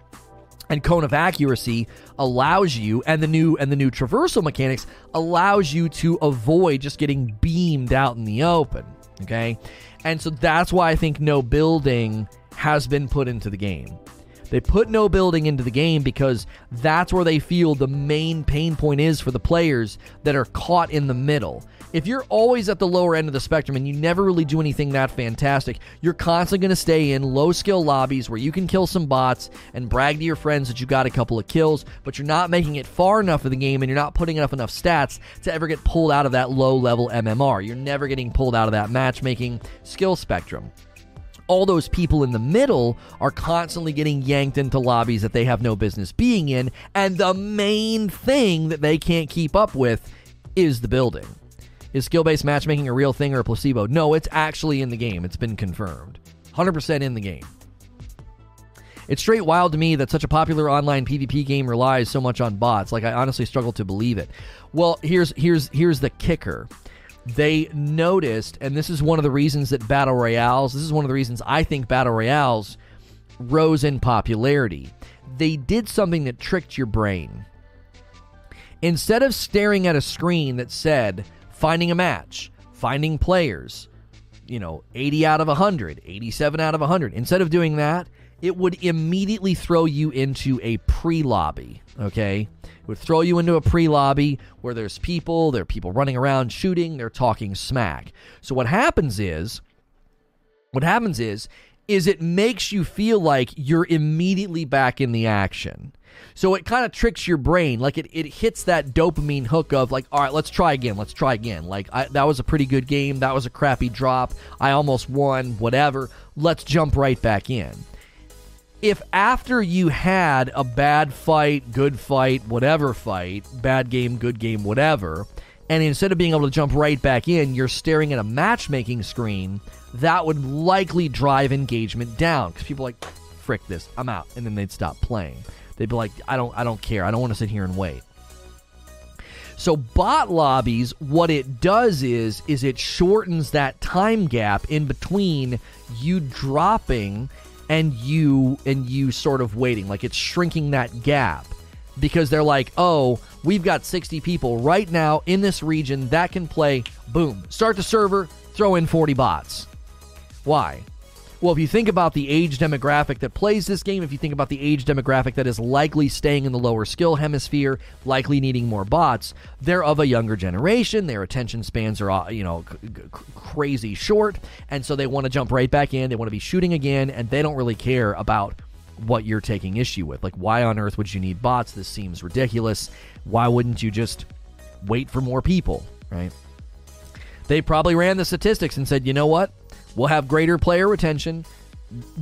And cone of accuracy allows you, and the new and the new traversal mechanics allows you to avoid just getting beamed out in the open. Okay, and so that's why I think no building has been put into the game. They put no building into the game because that's where they feel the main pain point is for the players that are caught in the middle. If you're always at the lower end of the spectrum and you never really do anything that fantastic, you're constantly going to stay in low skill lobbies where you can kill some bots and brag to your friends that you got a couple of kills, but you're not making it far enough of the game and you're not putting enough enough stats to ever get pulled out of that low level MMR. You're never getting pulled out of that matchmaking skill spectrum all those people in the middle are constantly getting yanked into lobbies that they have no business being in. And the main thing that they can't keep up with is the building. Is skill based matchmaking a real thing or a placebo? No, it's actually in the game. It's been confirmed. 100% in the game. It's straight wild to me that such a popular online PvP game relies so much on bots. Like I honestly struggle to believe it. Well, here's here's here's the kicker they noticed, and this is one of the reasons that battle royales, this is one of the reasons I think battle royales rose in popularity. They did something that tricked your brain. Instead of staring at a screen that said, finding a match, finding players, you know, 80 out of 100, 87 out of 100, instead of doing that, it would immediately throw you into a pre lobby, okay? It would throw you into a pre lobby where there's people, there are people running around shooting, they're talking smack. So what happens is, what happens is, is it makes you feel like you're immediately back in the action. So it kind of tricks your brain. Like it, it hits that dopamine hook of like, all right, let's try again. Let's try again. Like I, that was a pretty good game. That was a crappy drop. I almost won. Whatever. Let's jump right back in if after you had a bad fight, good fight, whatever fight, bad game, good game, whatever, and instead of being able to jump right back in, you're staring at a matchmaking screen, that would likely drive engagement down because people like, frick this, I'm out, and then they'd stop playing. They'd be like, I don't, I don't care, I don't want to sit here and wait. So bot lobbies, what it does is, is it shortens that time gap in between you dropping and you and you sort of waiting like it's shrinking that gap. Because they're like oh we've got 60 people right now in this region that can play boom start the server throw in 40 bots. Why well, if you think about the age demographic that plays this game, if you think about the age demographic that is likely staying in the lower skill hemisphere, likely needing more bots, they're of a younger generation. Their attention spans are, uh, you know, c- c- crazy short, and so they want to jump right back in. They want to be shooting again, and they don't really care about what you're taking issue with. Like, why on earth would you need bots? This seems ridiculous. Why wouldn't you just wait for more people, right? They probably ran the statistics and said, you know what? We'll have greater player retention,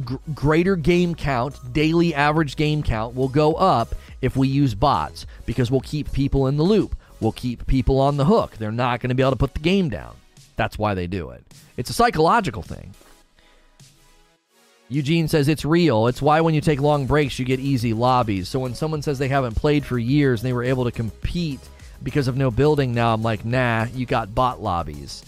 g- greater game count, daily average game count will go up if we use bots because we'll keep people in the loop. We'll keep people on the hook. They're not going to be able to put the game down. That's why they do it. It's a psychological thing. Eugene says it's real. It's why when you take long breaks, you get easy lobbies. So when someone says they haven't played for years and they were able to compete because of no building now, I'm like, nah, you got bot lobbies.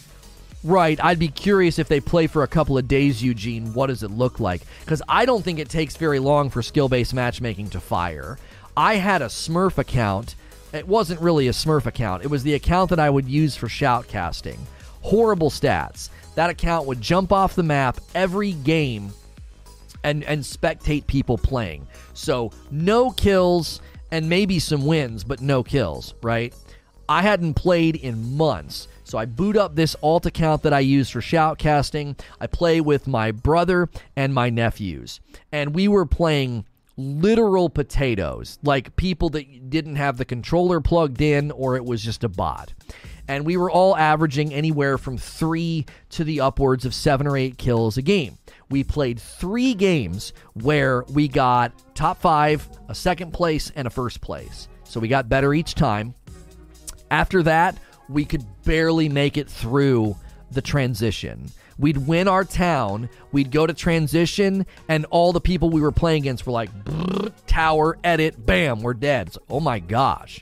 Right. I'd be curious if they play for a couple of days, Eugene. What does it look like? Because I don't think it takes very long for skill based matchmaking to fire. I had a Smurf account. It wasn't really a Smurf account, it was the account that I would use for shoutcasting. Horrible stats. That account would jump off the map every game and, and spectate people playing. So, no kills and maybe some wins, but no kills, right? I hadn't played in months So I boot up this alt account that I use for shoutcasting. I play with my brother and my nephews. And we were playing literal potatoes, like people that didn't have the controller plugged in or it was just a bot. And we were all averaging anywhere from three to the upwards of seven or eight kills a game. We played three games where we got top five, a second place, and a first place. So we got better each time. After that, we could barely make it through the transition. We'd win our town, we'd go to transition, and all the people we were playing against were like, tower, edit, bam, we're dead. Oh my gosh.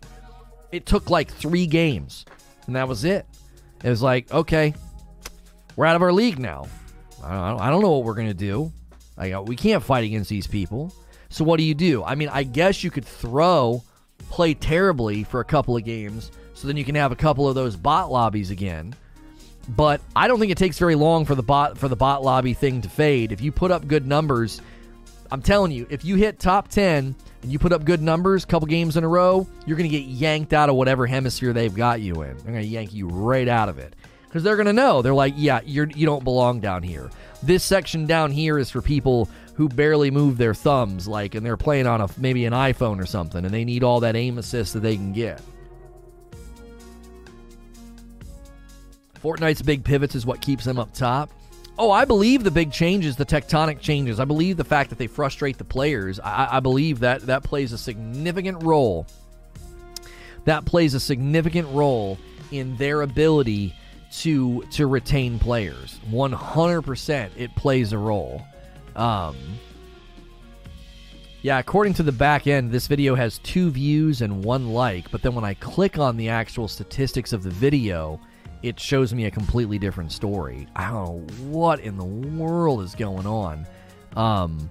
It took like three games, and that was it. It was like, okay, we're out of our league now. I don't know what we're going to do. We can't fight against these people. So what do you do? I mean, I guess you could throw, play terribly for a couple of games, so then you can have a couple of those bot lobbies again. But I don't think it takes very long for the bot for the bot lobby thing to fade. If you put up good numbers, I'm telling you, if you hit top 10 and you put up good numbers, couple games in a row, you're going to get yanked out of whatever hemisphere they've got you in. They're going to yank you right out of it because they're going to know. They're like, yeah, you're you don't belong down here. This section down here is for people who barely move their thumbs, like, and they're playing on a maybe an iPhone or something, and they need all that aim assist that they can get. Fortnite's big pivots is what keeps them up top. Oh, I believe the big changes, the tectonic changes. I believe the fact that they frustrate the players. I, I believe that that plays a significant role. That plays a significant role in their ability to to retain players. 100% it plays a role. Um, yeah, according to the back end, this video has two views and one like, but then when I click on the actual statistics of the video, it shows me a completely different story. I don't know what in the world is going on. Um,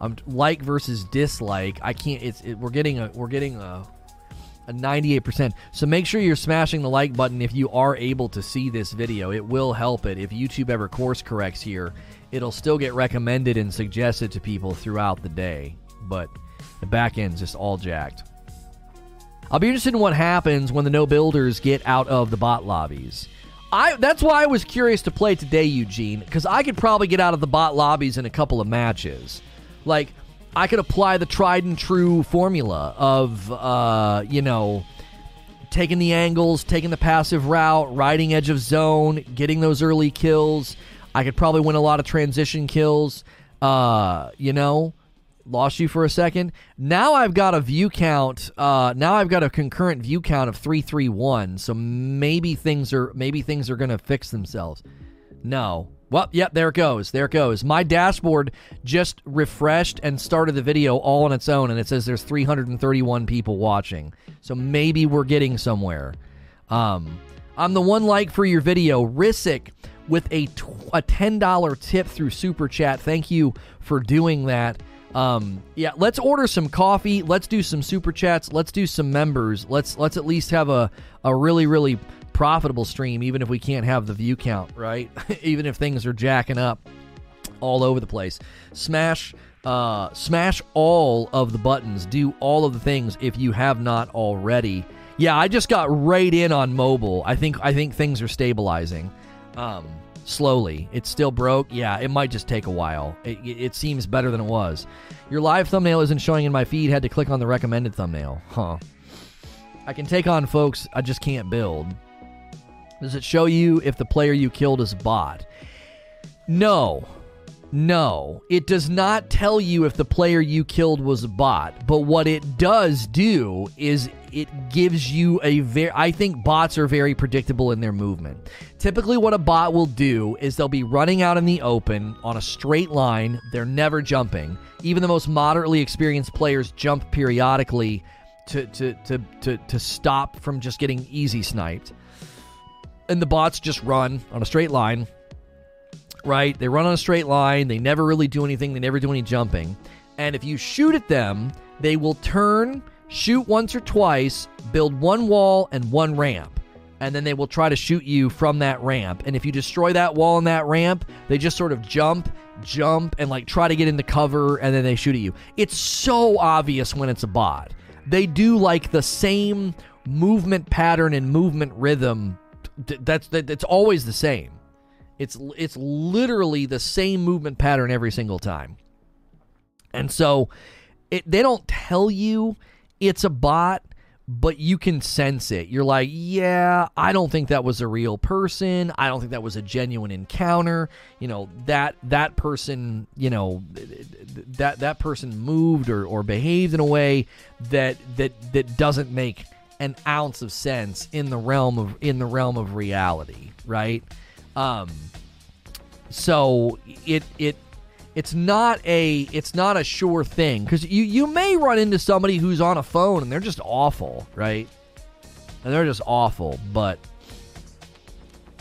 I'm like versus dislike. I can't. It's it, we're getting a we're getting a a 98%. So make sure you're smashing the like button if you are able to see this video. It will help it. If YouTube ever course corrects here, it'll still get recommended and suggested to people throughout the day. But the back end's just all jacked. I'll be interested in what happens when the no builders get out of the bot lobbies. I that's why I was curious to play today, Eugene, because I could probably get out of the bot lobbies in a couple of matches. Like I could apply the tried and true formula of uh, you know taking the angles, taking the passive route, riding edge of zone, getting those early kills. I could probably win a lot of transition kills. Uh, you know, lost you for a second. Now I've got a view count. Uh, now I've got a concurrent view count of three three one. So maybe things are maybe things are going to fix themselves. No. Well, yep, there it goes. There it goes. My dashboard just refreshed and started the video all on its own, and it says there's 331 people watching. So maybe we're getting somewhere. Um, I'm the one like for your video, Risic, with a, a $10 tip through Super Chat. Thank you for doing that. Um, yeah, let's order some coffee. Let's do some super chats. Let's do some members. Let's let's at least have a a really really profitable stream, even if we can't have the view count, right? *laughs* even if things are jacking up all over the place. Smash uh, smash all of the buttons. Do all of the things if you have not already. Yeah, I just got right in on mobile. I think I think things are stabilizing. Um, slowly. It's still broke. Yeah, it might just take a while. It, it, seems better than it was. Your live thumbnail isn't showing in my feed. Had to click on the recommended thumbnail. Huh. I can take on folks, I just can't build. Does it show you if the player you killed is bot? No. No, it does not tell you if the player you killed was a bot, but what it does do is it gives you a very I think bots are very predictable in their movement. Typically what a bot will do is they'll be running out in the open on a straight line, they're never jumping. Even the most moderately experienced players jump periodically to to to to, to stop from just getting easy sniped. And the bots just run on a straight line right? They run on a straight line. They never really do anything. They never do any jumping. And if you shoot at them, they will turn, shoot once or twice, build one wall and one ramp. And then they will try to shoot you from that ramp. And if you destroy that wall and that ramp, they just sort of jump, jump, and like try to get into cover and then they shoot at you. It's so obvious when it's a bot. They do like the same movement pattern and movement rhythm that's that, that's always the same. It's it's literally the same movement pattern every single time. And so it, they don't tell you it's a bot, but you can sense it. You're like, yeah, I don't think that was a real person. I don't think that was a genuine encounter. You know, that that person, you know, that that person moved or, or behaved in a way that that that doesn't make an ounce of sense in the realm of in the realm of reality, right? Um so it it it's not a it's not a sure thing because you you may run into somebody who's on a phone and they're just awful, right? And they're just awful. But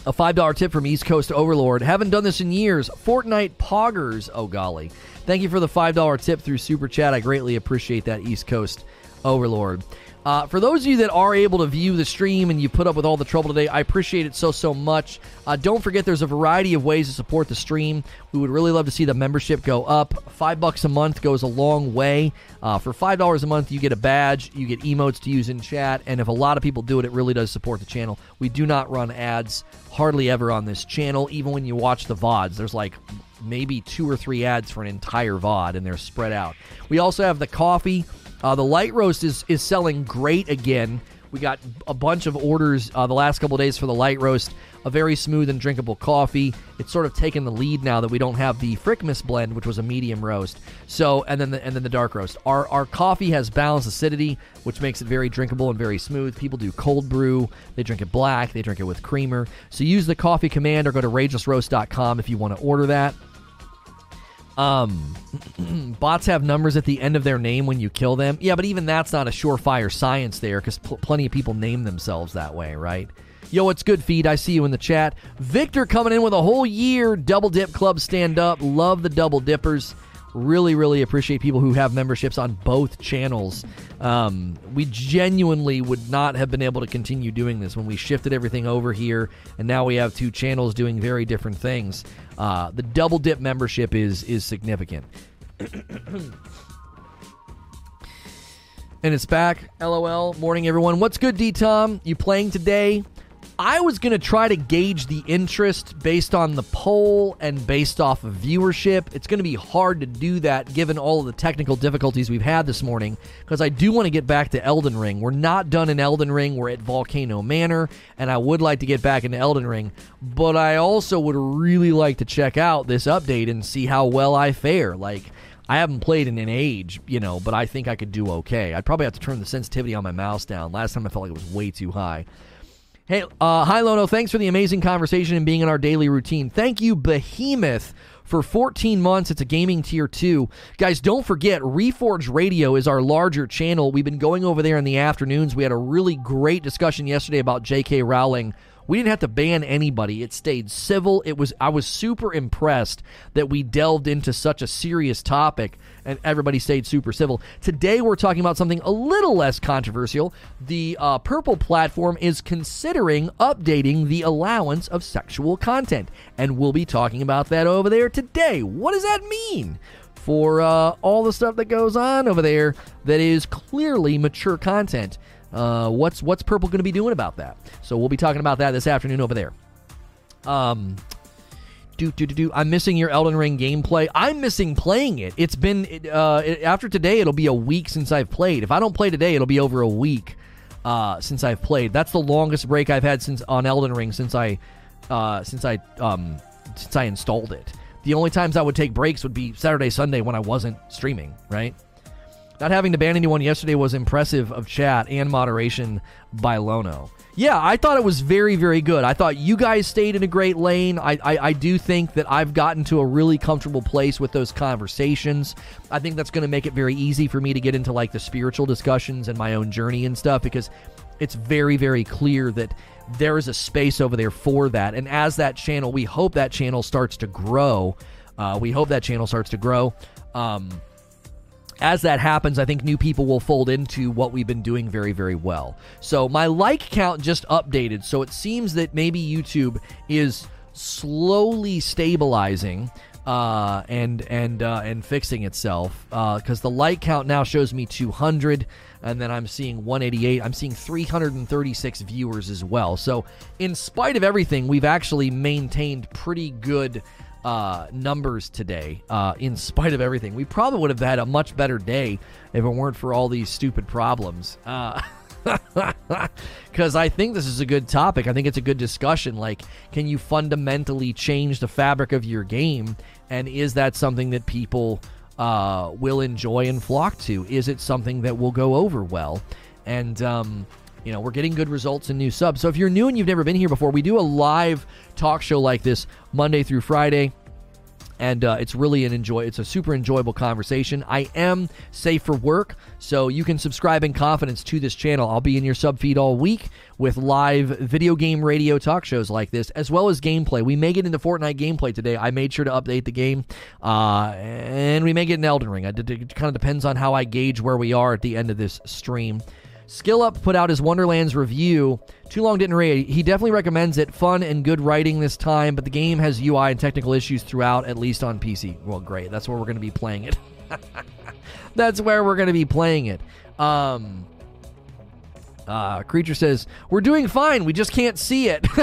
a five dollar tip from East Coast Overlord. Haven't done this in years. Fortnite poggers. Oh golly! Thank you for the five dollar tip through Super Chat. I greatly appreciate that, East Coast Overlord. Uh, for those of you that are able to view the stream and you put up with all the trouble today, I appreciate it so, so much. Uh, don't forget there's a variety of ways to support the stream. We would really love to see the membership go up. Five bucks a month goes a long way. Uh, for $5 a month, you get a badge, you get emotes to use in chat, and if a lot of people do it, it really does support the channel. We do not run ads hardly ever on this channel, even when you watch the VODs. There's like maybe two or three ads for an entire VOD, and they're spread out. We also have the coffee. Uh, the light roast is is selling great again. We got a bunch of orders uh, the last couple days for the light roast. A very smooth and drinkable coffee. It's sort of taken the lead now that we don't have the Frickmas blend, which was a medium roast. So, and then the, and then the dark roast. Our our coffee has balanced acidity, which makes it very drinkable and very smooth. People do cold brew. They drink it black. They drink it with creamer. So use the coffee command or go to ragelessroast.com if you want to order that. Um, *clears throat* bots have numbers at the end of their name when you kill them. Yeah, but even that's not a surefire science there because pl- plenty of people name themselves that way, right? Yo, it's good feed. I see you in the chat. Victor coming in with a whole year. Double Dip Club stand up. Love the Double Dippers really, really appreciate people who have memberships on both channels. Um, we genuinely would not have been able to continue doing this when we shifted everything over here, and now we have two channels doing very different things. Uh, the double dip membership is is significant. and it's back. LOL. Morning, everyone. What's good, D Tom? You playing today? I was going to try to gauge the interest based on the poll and based off of viewership. It's going to be hard to do that given all of the technical difficulties we've had this morning because I do want to get back to Elden Ring. We're not done in Elden Ring, we're at Volcano Manor, and I would like to get back into Elden Ring, but I also would really like to check out this update and see how well I fare. Like, I haven't played in an age, you know, but I think I could do okay. I'd probably have to turn the sensitivity on my mouse down. Last time I felt like it was way too high. Hey, uh, hi Lono. Thanks for the amazing conversation and being in our daily routine. Thank you, Behemoth, for 14 months. It's a gaming tier two. Guys, don't forget, Reforge Radio is our larger channel. We've been going over there in the afternoons. We had a really great discussion yesterday about J.K. Rowling we didn't have to ban anybody. It stayed civil. It was I was super impressed that we delved into such a serious topic and everybody stayed super civil. Today we're talking about something a little less controversial. The uh, Purple platform is considering updating the allowance of sexual content, and we'll be talking about that over there today. What does that mean? For uh, all the stuff that goes on over there that is clearly mature content. Uh, what's what's Purple going to be doing about that? So we'll be talking about that this afternoon over there. Um, do do do do. I'm missing your Elden Ring gameplay. I'm missing playing it. It's been uh, after today. It'll be a week since I've played. If I don't play today, it'll be over a week uh, since I've played. That's the longest break I've had since on Elden Ring since I uh, since I um, since I installed it. The only times I would take breaks would be Saturday, Sunday when I wasn't streaming. Right. Not having to ban anyone yesterday was impressive of chat and moderation by Lono. Yeah, I thought it was very, very good. I thought you guys stayed in a great lane. I, I, I do think that I've gotten to a really comfortable place with those conversations. I think that's going to make it very easy for me to get into like the spiritual discussions and my own journey and stuff because it's very, very clear that there is a space over there for that. And as that channel, we hope that channel starts to grow. Uh, we hope that channel starts to grow. Um, as that happens, I think new people will fold into what we've been doing very, very well. So my like count just updated. So it seems that maybe YouTube is slowly stabilizing. uh, and and uh, and fixing itself because the like count now shows me 200 and then I'm seeing 188 I'm seeing 336 viewers as well so in spite of everything we've actually maintained pretty good uh, numbers today uh, in spite of everything we probably would have had a much better day if it weren't for all these stupid problems uh, *laughs* because I think this is a good topic. I think it's a good discussion. Like, can you fundamentally change the fabric of your game? And is that something that people uh, will enjoy and flock to? Is it something that will go over well? And, um, you know, we're getting good results in new subs. So if you're new and you've never been here before, we do a live talk show like this Monday through Friday. And uh, it's really an enjoy it's a super enjoyable conversation. I am safe for work so you can subscribe in confidence to this channel. I'll be in your sub feed all week with live video game radio talk shows like this as well as gameplay. We may get into fortnite gameplay today. I made sure to update the game uh, and we may get an elden ring. It, it kind of depends on how i gauge where we are at the end of this stream Skill Up put out his Wonderlands review. Too long didn't read. He definitely recommends it. Fun and good writing this time, but the game has UI and technical issues throughout, at least on PC. Well, great. That's where we're going to be playing it. *laughs* That's where we're going to be playing it. Um, uh, Creature says, We're doing fine. We just can't see it. *laughs*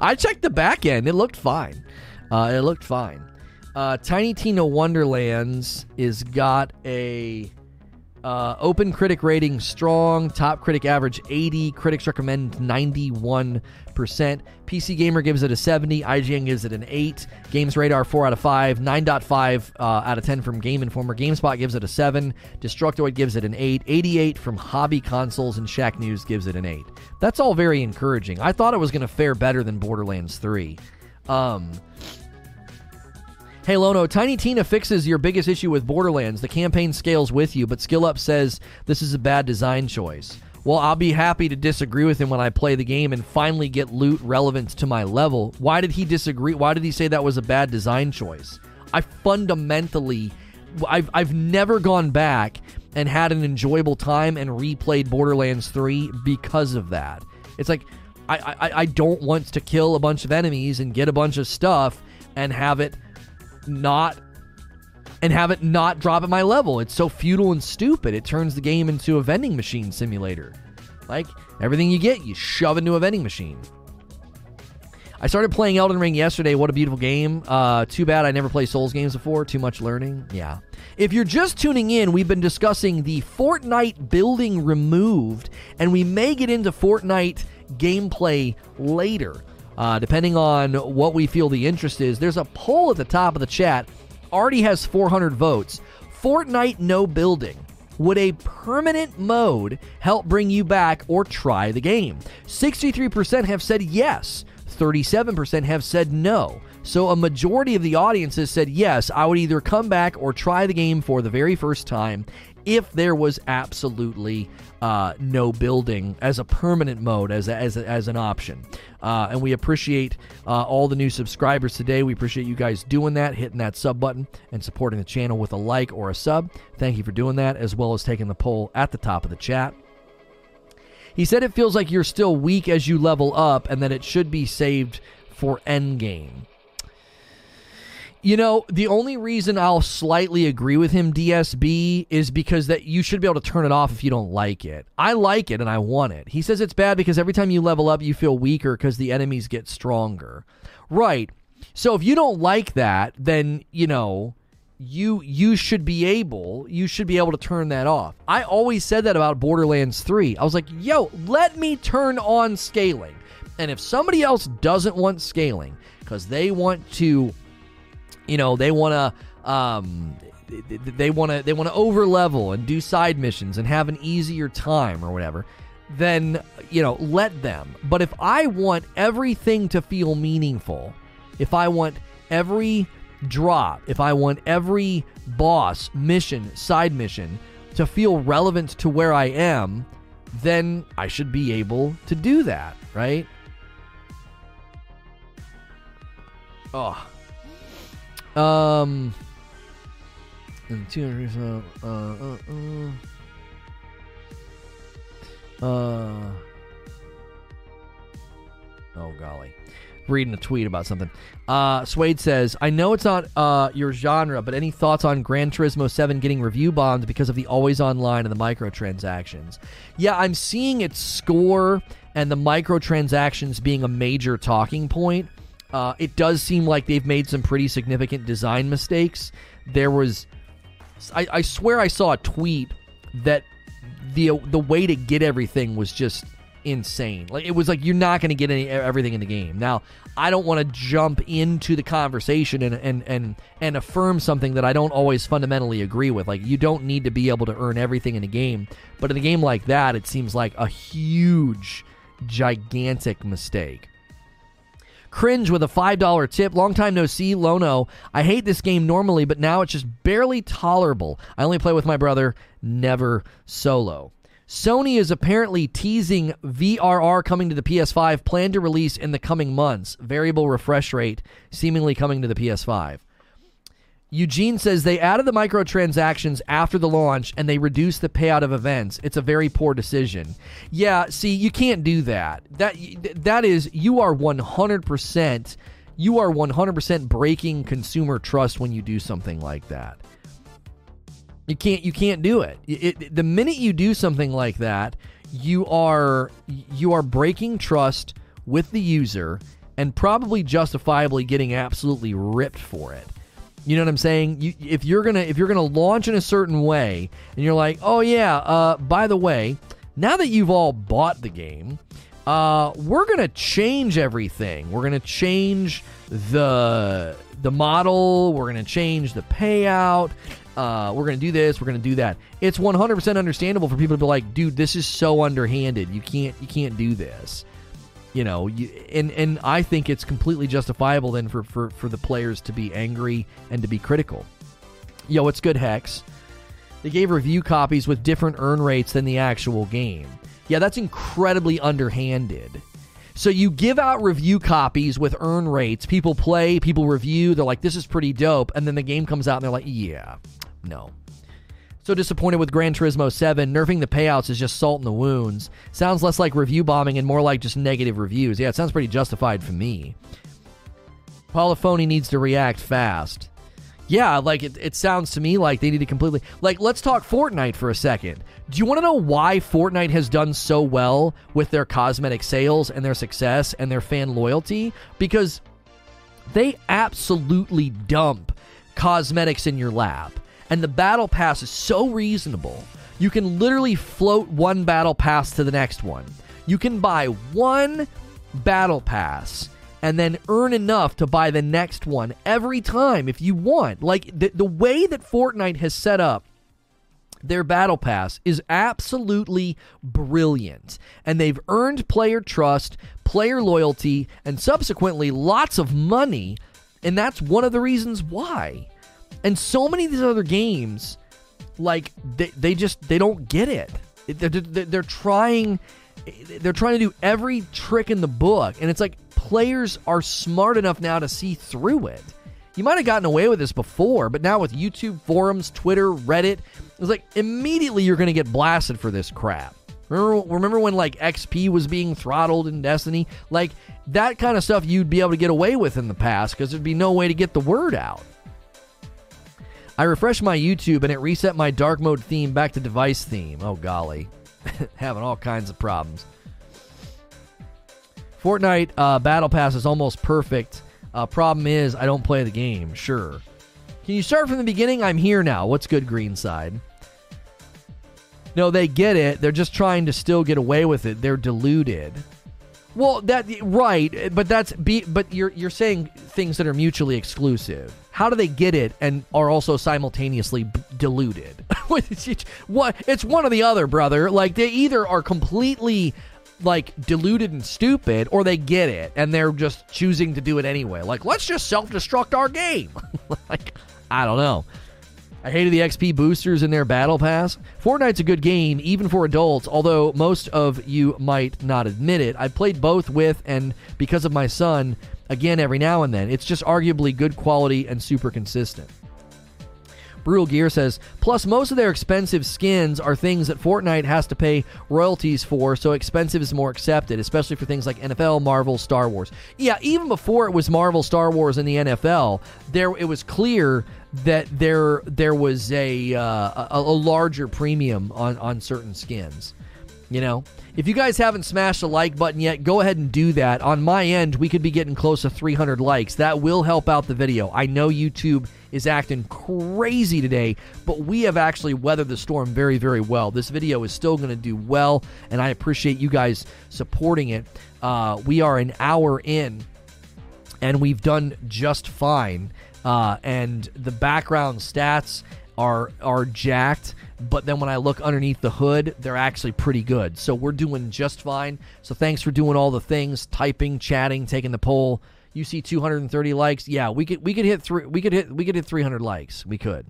I checked the back end. It looked fine. Uh, it looked fine. Uh, Tiny Tina Wonderlands is got a uh, open critic rating strong. Top critic average 80. Critics recommend 91%. PC Gamer gives it a 70. IGN gives it an 8. Games Radar 4 out of 5. 9.5 uh, out of 10 from Game Informer. GameSpot gives it a 7. Destructoid gives it an 8. 88 from Hobby Consoles. And Shacknews gives it an 8. That's all very encouraging. I thought it was going to fare better than Borderlands 3. Um, Hey Lono, Tiny Tina fixes your biggest issue with Borderlands. The campaign scales with you, but Skill Up says this is a bad design choice. Well, I'll be happy to disagree with him when I play the game and finally get loot relevant to my level. Why did he disagree? Why did he say that was a bad design choice? I fundamentally I've I've never gone back and had an enjoyable time and replayed Borderlands 3 because of that. It's like I, I, I don't want to kill a bunch of enemies and get a bunch of stuff and have it not and have it not drop at my level. It's so futile and stupid. It turns the game into a vending machine simulator. Like everything you get, you shove into a vending machine. I started playing Elden Ring yesterday. What a beautiful game. Uh, too bad I never played Souls games before. Too much learning. Yeah. If you're just tuning in, we've been discussing the Fortnite building removed, and we may get into Fortnite gameplay later. Uh, depending on what we feel the interest is, there's a poll at the top of the chat. Already has 400 votes. Fortnite no building. Would a permanent mode help bring you back or try the game? 63% have said yes, 37% have said no. So a majority of the audience has said yes, I would either come back or try the game for the very first time if there was absolutely uh, no building as a permanent mode as, as, as an option. Uh, and we appreciate uh, all the new subscribers today. We appreciate you guys doing that, hitting that sub button, and supporting the channel with a like or a sub. Thank you for doing that, as well as taking the poll at the top of the chat. He said it feels like you're still weak as you level up and that it should be saved for endgame. You know, the only reason I'll slightly agree with him, DSB, is because that you should be able to turn it off if you don't like it. I like it and I want it. He says it's bad because every time you level up, you feel weaker because the enemies get stronger. Right. So if you don't like that, then you know you you should be able you should be able to turn that off. I always said that about Borderlands 3. I was like, "Yo, let me turn on scaling." And if somebody else doesn't want scaling cuz they want to you know they want to um, they want to they want to over level and do side missions and have an easier time or whatever then you know let them. But if i want everything to feel meaningful if i want every drop if i want every boss mission side mission to feel relevant to where i am then i should be able to do that right? Oh um. And two hundred. Uh, uh, uh, uh. Oh, golly. Reading a tweet about something. Uh, Suede says, I know it's not uh, your genre, but any thoughts on Gran Turismo 7 getting review bombed because of the always online and the microtransactions? Yeah, I'm seeing its score and the microtransactions being a major talking point. Uh, it does seem like they've made some pretty significant design mistakes. There was, I, I swear, I saw a tweet that the the way to get everything was just insane. Like it was like you're not going to get any everything in the game. Now, I don't want to jump into the conversation and and and and affirm something that I don't always fundamentally agree with. Like you don't need to be able to earn everything in a game, but in a game like that, it seems like a huge gigantic mistake. Cringe with a $5 tip. Long time no see, Lono. I hate this game normally, but now it's just barely tolerable. I only play with my brother, never solo. Sony is apparently teasing VRR coming to the PS5, planned to release in the coming months. Variable refresh rate seemingly coming to the PS5. Eugene says they added the microtransactions after the launch and they reduced the payout of events. It's a very poor decision. Yeah, see, you can't do that. That that is you are 100% you are 100% breaking consumer trust when you do something like that. You can't you can't do it. it. The minute you do something like that, you are you are breaking trust with the user and probably justifiably getting absolutely ripped for it. You know what I'm saying? You, if you're gonna if you're gonna launch in a certain way, and you're like, oh yeah, uh, by the way, now that you've all bought the game, uh, we're gonna change everything. We're gonna change the the model. We're gonna change the payout. Uh, we're gonna do this. We're gonna do that. It's 100% understandable for people to be like, dude, this is so underhanded. You can't you can't do this you know, you, and and I think it's completely justifiable then for, for for the players to be angry and to be critical. Yo, it's good hex. They gave review copies with different earn rates than the actual game. Yeah, that's incredibly underhanded. So you give out review copies with earn rates. People play, people review. They're like, "This is pretty dope," and then the game comes out and they're like, "Yeah, no, so disappointed with Gran Turismo 7. Nerfing the payouts is just salt in the wounds. Sounds less like review bombing and more like just negative reviews. Yeah, it sounds pretty justified for me. Polyphony needs to react fast. Yeah, like it, it sounds to me like they need to completely. Like, let's talk Fortnite for a second. Do you want to know why Fortnite has done so well with their cosmetic sales and their success and their fan loyalty? Because they absolutely dump cosmetics in your lap and the battle pass is so reasonable. You can literally float one battle pass to the next one. You can buy one battle pass and then earn enough to buy the next one every time if you want. Like the, the way that Fortnite has set up their battle pass is absolutely brilliant. And they've earned player trust, player loyalty, and subsequently lots of money. And that's one of the reasons why. And so many of these other games, like they, they just they don't get it. They're, they're, they're trying they're trying to do every trick in the book, and it's like players are smart enough now to see through it. You might have gotten away with this before, but now with YouTube forums, Twitter, Reddit, it's like immediately you're going to get blasted for this crap. Remember, remember when like XP was being throttled in Destiny? Like that kind of stuff you'd be able to get away with in the past because there'd be no way to get the word out. I refreshed my YouTube and it reset my dark mode theme back to device theme. Oh, golly. *laughs* Having all kinds of problems. Fortnite uh, Battle Pass is almost perfect. Uh, problem is, I don't play the game. Sure. Can you start from the beginning? I'm here now. What's good, Green Side? No, they get it. They're just trying to still get away with it. They're deluded. Well, that right, but that's be, but you're you're saying things that are mutually exclusive. How do they get it and are also simultaneously b- deluded? *laughs* what? It's one or the other, brother. Like they either are completely like deluded and stupid, or they get it and they're just choosing to do it anyway. Like let's just self destruct our game. *laughs* like I don't know. I hated the XP boosters in their battle pass. Fortnite's a good game, even for adults, although most of you might not admit it. I played both with and because of my son, again every now and then. It's just arguably good quality and super consistent. Brutal Gear says, plus most of their expensive skins are things that Fortnite has to pay royalties for, so expensive is more accepted, especially for things like NFL, Marvel, Star Wars. Yeah, even before it was Marvel, Star Wars, and the NFL, there it was clear that there there was a uh, a, a larger premium on on certain skins. You know, if you guys haven't smashed the like button yet, go ahead and do that. On my end, we could be getting close to 300 likes. That will help out the video. I know YouTube is acting crazy today, but we have actually weathered the storm very, very well. This video is still going to do well, and I appreciate you guys supporting it. Uh, we are an hour in, and we've done just fine. Uh, and the background stats are are jacked but then when I look underneath the hood, they're actually pretty good. So we're doing just fine. So thanks for doing all the things, typing, chatting, taking the poll. You see 230 likes. Yeah, we could we could hit three we could hit we could hit 300 likes. We could.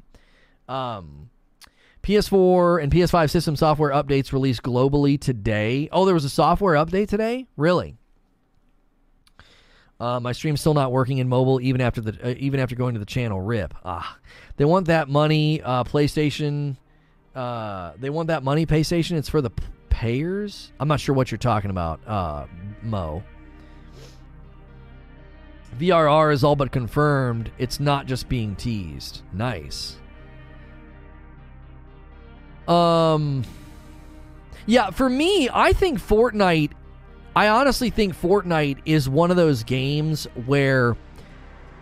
Um PS4 and PS5 system software updates released globally today. Oh, there was a software update today? Really? Uh, my stream's still not working in mobile, even after the uh, even after going to the channel. Rip. Ah, they want that money. Uh, PlayStation uh, they want that money. PlayStation. It's for the payers. I'm not sure what you're talking about, uh, Mo. VRR is all but confirmed. It's not just being teased. Nice. Um. Yeah, for me, I think Fortnite. I honestly think Fortnite is one of those games where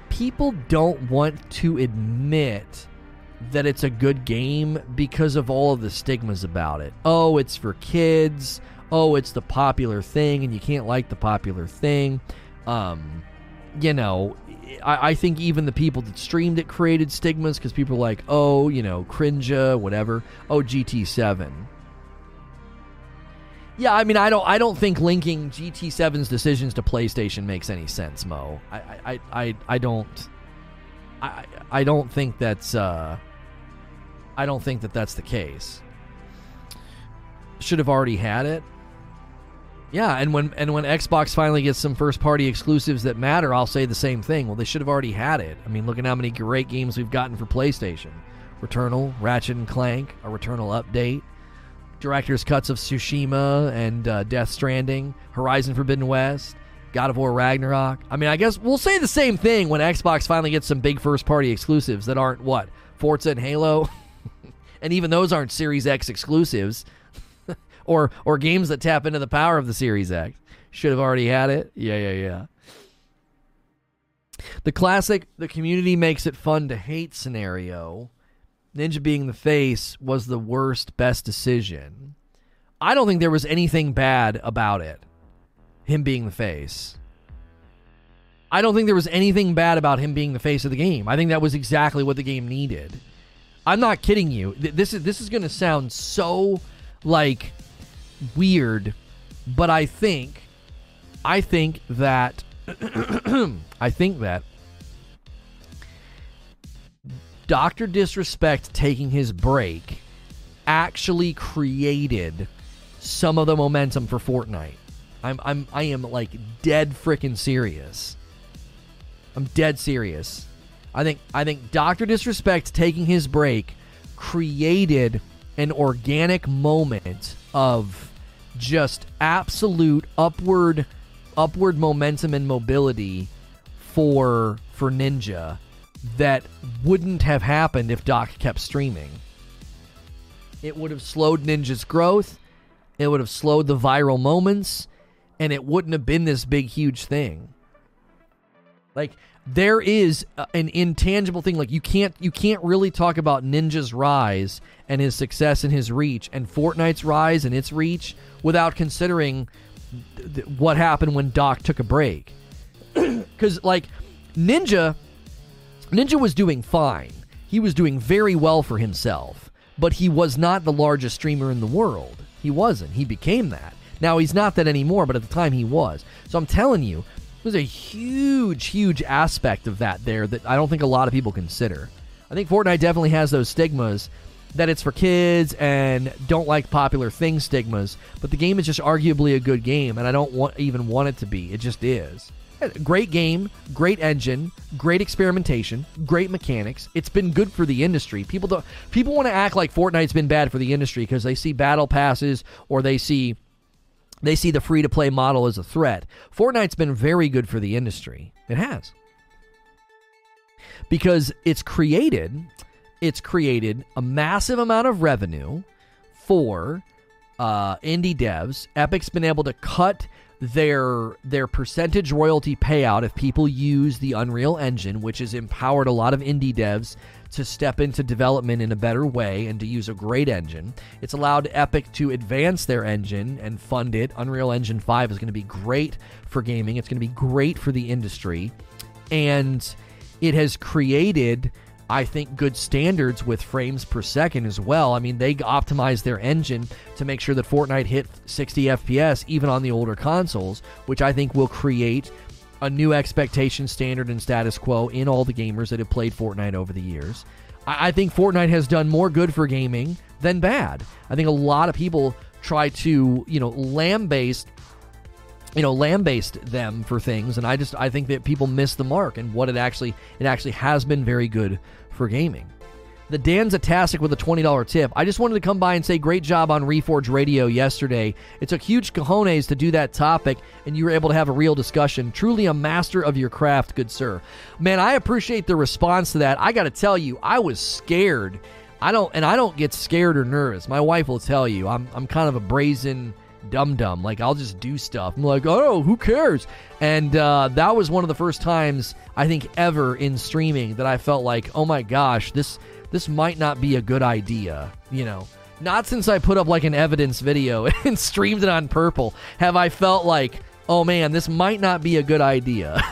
people don't want to admit that it's a good game because of all of the stigmas about it. Oh, it's for kids. Oh, it's the popular thing, and you can't like the popular thing. Um, you know, I, I think even the people that streamed it created stigmas because people are like, oh, you know, cringe, whatever. Oh, GT7. Yeah, I mean, I don't, I don't think linking GT7's decisions to PlayStation makes any sense, Mo. I, I, I, I don't, I, I don't think that's. Uh, I don't think that that's the case. Should have already had it. Yeah, and when and when Xbox finally gets some first party exclusives that matter, I'll say the same thing. Well, they should have already had it. I mean, look at how many great games we've gotten for PlayStation. Returnal, Ratchet and Clank, a Returnal update, director's cuts of Tsushima and uh, Death Stranding, Horizon Forbidden West, God of War Ragnarok. I mean, I guess we'll say the same thing when Xbox finally gets some big first party exclusives that aren't what Forza and Halo. *laughs* and even those aren't Series X exclusives, *laughs* or or games that tap into the power of the Series X. Should have already had it. Yeah, yeah, yeah. The classic, the community makes it fun to hate scenario. Ninja being the face was the worst, best decision. I don't think there was anything bad about it. Him being the face. I don't think there was anything bad about him being the face of the game. I think that was exactly what the game needed. I'm not kidding you. This is this is going to sound so like weird, but I think I think that *clears throat* I think that Dr. Disrespect taking his break actually created some of the momentum for Fortnite. I'm I'm I am like dead freaking serious. I'm dead serious. I think I think Doctor Disrespect taking his break created an organic moment of just absolute upward upward momentum and mobility for for Ninja that wouldn't have happened if Doc kept streaming. It would have slowed Ninja's growth, it would have slowed the viral moments, and it wouldn't have been this big huge thing. Like there is an intangible thing like you can't you can't really talk about Ninja's rise and his success and his reach and Fortnite's rise and its reach without considering th- what happened when Doc took a break. *clears throat* Cuz like Ninja Ninja was doing fine. He was doing very well for himself, but he was not the largest streamer in the world. He wasn't. He became that. Now he's not that anymore, but at the time he was. So I'm telling you, there's a huge, huge aspect of that there that I don't think a lot of people consider. I think Fortnite definitely has those stigmas that it's for kids and don't like popular things stigmas, but the game is just arguably a good game, and I don't want even want it to be. It just is. Great game, great engine, great experimentation, great mechanics. It's been good for the industry. People don't people want to act like Fortnite's been bad for the industry because they see battle passes or they see they see the free to play model as a threat. Fortnite's been very good for the industry. It has. Because it's created it's created a massive amount of revenue for uh, indie devs. Epic's been able to cut their their percentage royalty payout if people use the Unreal Engine, which has empowered a lot of indie devs to step into development in a better way and to use a great engine. It's allowed Epic to advance their engine and fund it. Unreal Engine 5 is going to be great for gaming. It's going to be great for the industry. And it has created I think, good standards with frames per second as well. I mean, they optimized their engine to make sure that Fortnite hit 60 FPS even on the older consoles, which I think will create a new expectation standard and status quo in all the gamers that have played Fortnite over the years. I, I think Fortnite has done more good for gaming than bad. I think a lot of people try to, you know, lambaste you know lambaste them for things and i just i think that people miss the mark and what it actually it actually has been very good for gaming. The Dan's Atastic with a $20 tip. I just wanted to come by and say great job on Reforge Radio yesterday. It took huge cojones to do that topic, and you were able to have a real discussion. Truly a master of your craft, good sir. Man, I appreciate the response to that. I got to tell you, I was scared. I don't, and I don't get scared or nervous. My wife will tell you, I'm, I'm kind of a brazen dum dum. Like I'll just do stuff. I'm like, oh, who cares? And uh, that was one of the first times I think ever in streaming that I felt like, oh my gosh, this this might not be a good idea. You know, not since I put up like an evidence video *laughs* and streamed it on Purple have I felt like, oh man, this might not be a good idea.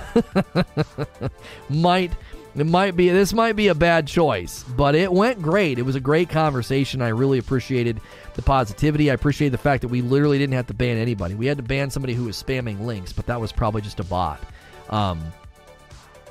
*laughs* might it might be this might be a bad choice, but it went great. It was a great conversation. I really appreciated the positivity. I appreciate the fact that we literally didn't have to ban anybody. We had to ban somebody who was spamming links, but that was probably just a bot. Um,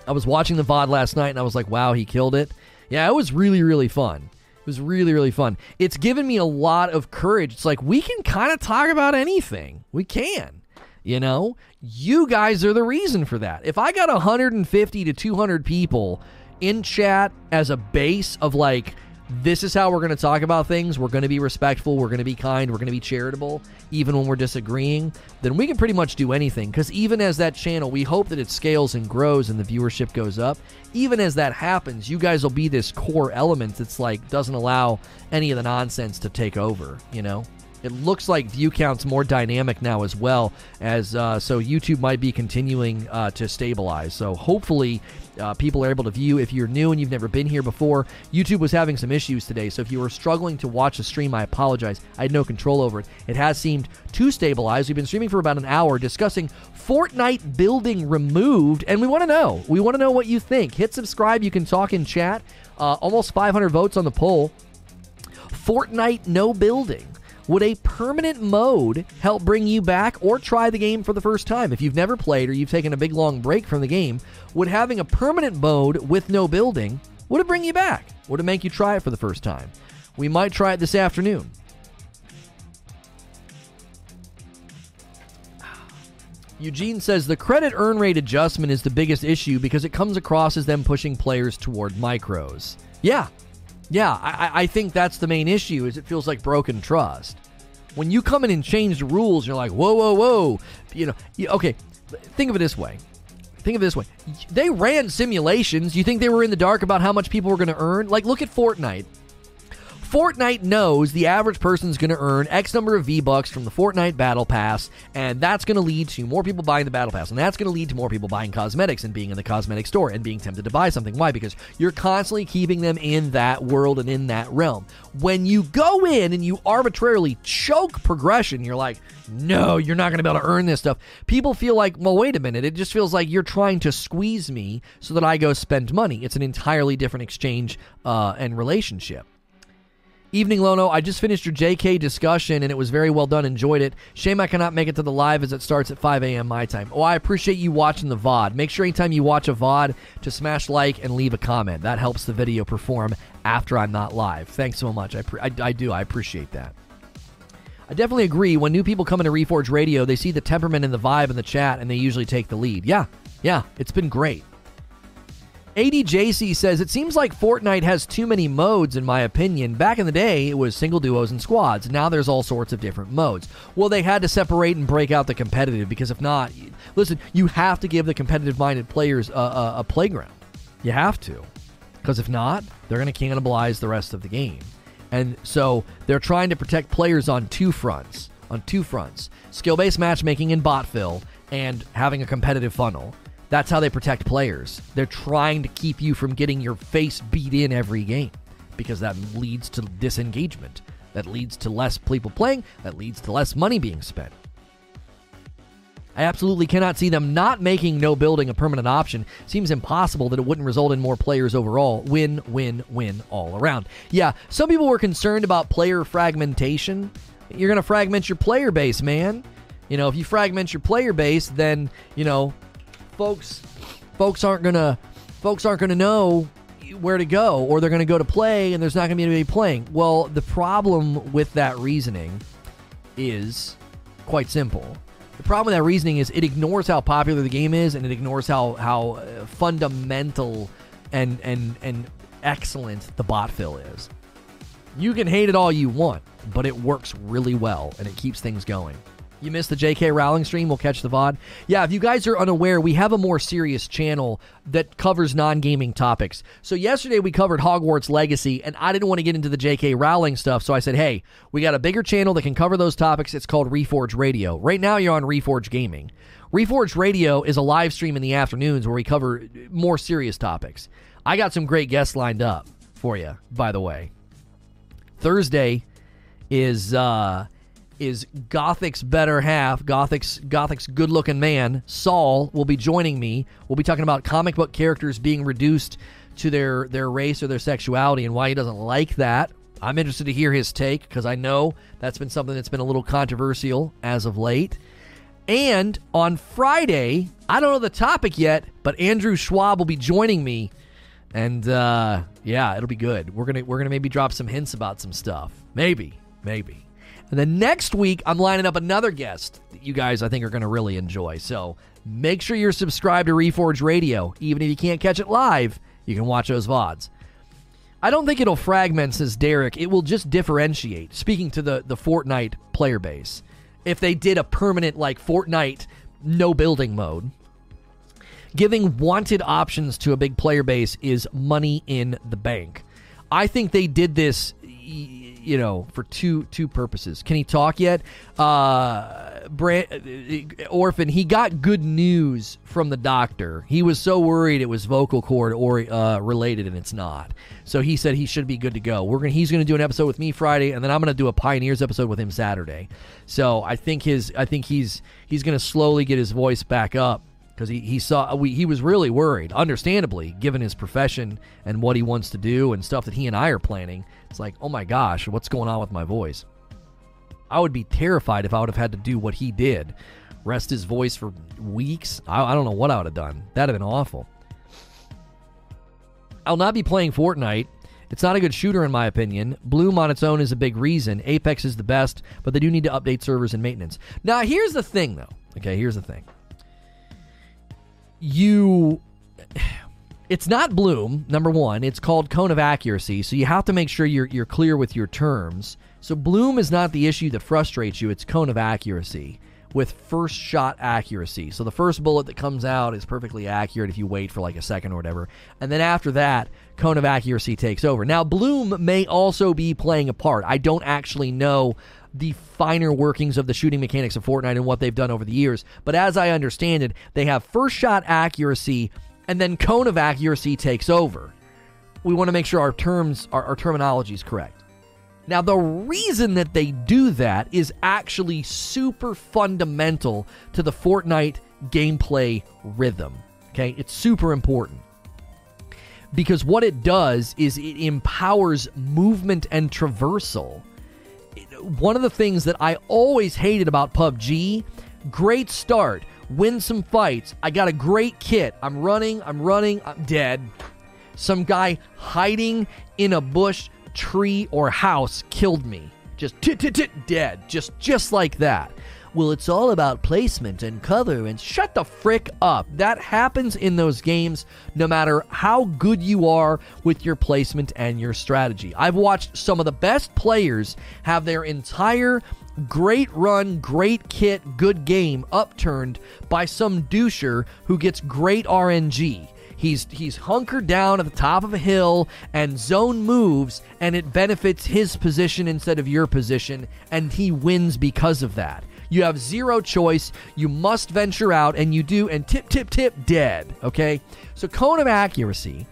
I was watching the VOD last night and I was like, wow, he killed it. Yeah, it was really, really fun. It was really, really fun. It's given me a lot of courage. It's like we can kind of talk about anything. We can. You know, you guys are the reason for that. If I got 150 to 200 people in chat as a base of like, this is how we're going to talk about things. We're going to be respectful. We're going to be kind. We're going to be charitable, even when we're disagreeing. Then we can pretty much do anything. Because even as that channel, we hope that it scales and grows and the viewership goes up. Even as that happens, you guys will be this core element that's like doesn't allow any of the nonsense to take over, you know? It looks like view count's more dynamic now as well, as uh, so YouTube might be continuing uh, to stabilize. So hopefully, uh, people are able to view. If you're new and you've never been here before, YouTube was having some issues today. So if you were struggling to watch the stream, I apologize. I had no control over it. It has seemed to stabilize. We've been streaming for about an hour discussing Fortnite building removed, and we want to know. We want to know what you think. Hit subscribe. You can talk in chat. Uh, almost 500 votes on the poll. Fortnite no building. Would a permanent mode help bring you back or try the game for the first time? If you've never played or you've taken a big long break from the game, would having a permanent mode with no building would it bring you back? Would it make you try it for the first time? We might try it this afternoon. Eugene says the credit earn rate adjustment is the biggest issue because it comes across as them pushing players toward micros. Yeah, yeah, I, I think that's the main issue. Is it feels like broken trust. When you come in and change the rules, you're like, whoa, whoa, whoa. You know, okay. Think of it this way. Think of it this way. They ran simulations. You think they were in the dark about how much people were going to earn? Like, look at Fortnite. Fortnite knows the average person's going to earn X number of V Bucks from the Fortnite Battle Pass, and that's going to lead to more people buying the Battle Pass, and that's going to lead to more people buying cosmetics and being in the cosmetic store and being tempted to buy something. Why? Because you're constantly keeping them in that world and in that realm. When you go in and you arbitrarily choke progression, you're like, no, you're not going to be able to earn this stuff. People feel like, well, wait a minute. It just feels like you're trying to squeeze me so that I go spend money. It's an entirely different exchange uh, and relationship. Evening Lono, I just finished your JK discussion and it was very well done. Enjoyed it. Shame I cannot make it to the live as it starts at 5 a.m. my time. Oh, I appreciate you watching the VOD. Make sure anytime you watch a VOD to smash like and leave a comment. That helps the video perform after I'm not live. Thanks so much. I, pre- I, I do. I appreciate that. I definitely agree. When new people come into Reforge Radio, they see the temperament and the vibe in the chat and they usually take the lead. Yeah, Yeah, it's been great. ADJC says it seems like Fortnite has too many modes, in my opinion. Back in the day, it was single duos and squads. Now there's all sorts of different modes. Well, they had to separate and break out the competitive because if not, listen, you have to give the competitive minded players a, a, a playground. You have to. Because if not, they're going to cannibalize the rest of the game. And so they're trying to protect players on two fronts. On two fronts skill based matchmaking in bot fill and having a competitive funnel. That's how they protect players. They're trying to keep you from getting your face beat in every game because that leads to disengagement. That leads to less people playing. That leads to less money being spent. I absolutely cannot see them not making no building a permanent option. Seems impossible that it wouldn't result in more players overall. Win, win, win all around. Yeah, some people were concerned about player fragmentation. You're going to fragment your player base, man. You know, if you fragment your player base, then, you know, folks folks aren't gonna folks aren't gonna know where to go or they're gonna go to play and there's not gonna be anybody playing. Well, the problem with that reasoning is quite simple. The problem with that reasoning is it ignores how popular the game is and it ignores how how uh, fundamental and and and excellent the bot fill is. You can hate it all you want, but it works really well and it keeps things going. You missed the J.K. Rowling stream? We'll catch the VOD. Yeah, if you guys are unaware, we have a more serious channel that covers non gaming topics. So, yesterday we covered Hogwarts Legacy, and I didn't want to get into the J.K. Rowling stuff. So, I said, hey, we got a bigger channel that can cover those topics. It's called Reforge Radio. Right now, you're on Reforge Gaming. Reforge Radio is a live stream in the afternoons where we cover more serious topics. I got some great guests lined up for you, by the way. Thursday is. uh is Gothic's better half, Gothic's Gothic's good-looking man, Saul will be joining me. We'll be talking about comic book characters being reduced to their their race or their sexuality and why he doesn't like that. I'm interested to hear his take because I know that's been something that's been a little controversial as of late. And on Friday, I don't know the topic yet, but Andrew Schwab will be joining me, and uh, yeah, it'll be good. We're gonna we're gonna maybe drop some hints about some stuff. Maybe, maybe. And then next week, I'm lining up another guest that you guys, I think, are going to really enjoy. So make sure you're subscribed to Reforge Radio. Even if you can't catch it live, you can watch those VODs. I don't think it'll fragment, says Derek. It will just differentiate. Speaking to the, the Fortnite player base, if they did a permanent, like, Fortnite no building mode, giving wanted options to a big player base is money in the bank. I think they did this you know, for two two purposes. Can he talk yet? Uh, Brand, uh, Orphan, he got good news from the doctor. He was so worried it was vocal cord or uh, related, and it's not. So he said he should be good to go. We're gonna he's gonna do an episode with me Friday, and then I'm gonna do a Pioneers episode with him Saturday. So I think his I think he's he's gonna slowly get his voice back up because he, he saw we, he was really worried, understandably, given his profession and what he wants to do and stuff that he and I are planning. It's like, oh my gosh, what's going on with my voice? I would be terrified if I would have had to do what he did, rest his voice for weeks. I, I don't know what I would have done. That'd have been awful. I'll not be playing Fortnite. It's not a good shooter, in my opinion. Bloom on its own is a big reason. Apex is the best, but they do need to update servers and maintenance. Now, here's the thing, though. Okay, here's the thing you it's not bloom number one. It's called cone of accuracy so you have to make sure you're, you're clear with your terms. So bloom is not the issue that frustrates you. It's cone of accuracy with first shot accuracy. So the first bullet that comes out is perfectly accurate if you wait for like a second or whatever. And then after that cone of accuracy takes over. Now bloom may also be playing a part. I don't actually know the finer workings of the shooting mechanics of Fortnite and what they've done over the years. But as I understand it, they have first shot accuracy and then cone of accuracy takes over. We want to make sure our terms, our, our terminology is correct. Now, the reason that they do that is actually super fundamental to the Fortnite gameplay rhythm. Okay, it's super important because what it does is it empowers movement and traversal one of the things that I always hated about PUBG great start, win some fights. I got a great kit. I'm running, I'm running, I'm dead. Some guy hiding in a bush, tree, or house killed me. Just tit tit tit dead. Just just like that. well, it's all about placement and cover and shut the frick up. That happens in those games no matter how good you are with your placement and your strategy. I've watched some of the best players have their entire great run, great kit, good game upturned by some doucher who gets great RNG. He's he's hunkered down at the top of a hill and zone moves and it benefits his position instead of your position and he wins because of that. You have zero choice. You must venture out and you do and tip tip tip dead, okay? So cone of accuracy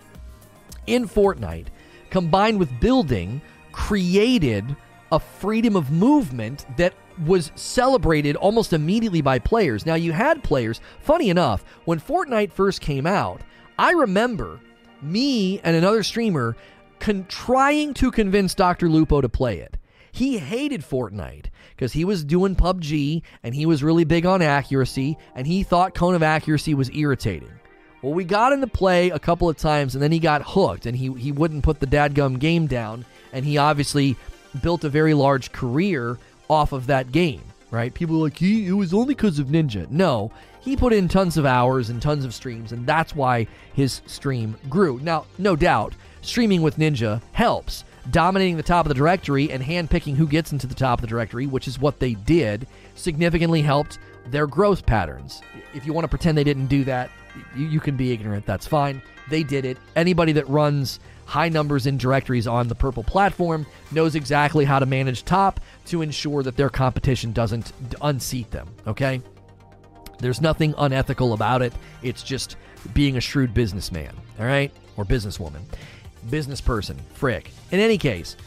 in Fortnite combined with building created a freedom of movement that was celebrated almost immediately by players. Now, you had players, funny enough, when Fortnite first came out, I remember me and another streamer con- trying to convince Dr. Lupo to play it. He hated Fortnite because he was doing PUBG and he was really big on accuracy and he thought Cone of Accuracy was irritating. Well, we got into play a couple of times and then he got hooked and he, he wouldn't put the dadgum game down and he obviously built a very large career off of that game, right? People like, he, it was only because of Ninja. No, he put in tons of hours and tons of streams, and that's why his stream grew. Now, no doubt, streaming with Ninja helps. Dominating the top of the directory and handpicking who gets into the top of the directory, which is what they did, significantly helped their growth patterns. If you want to pretend they didn't do that, you, you can be ignorant. That's fine. They did it. Anybody that runs high numbers in directories on the purple platform knows exactly how to manage top to ensure that their competition doesn't unseat them. Okay? There's nothing unethical about it. It's just being a shrewd businessman, all right? Or businesswoman. Business person, frick. In any case,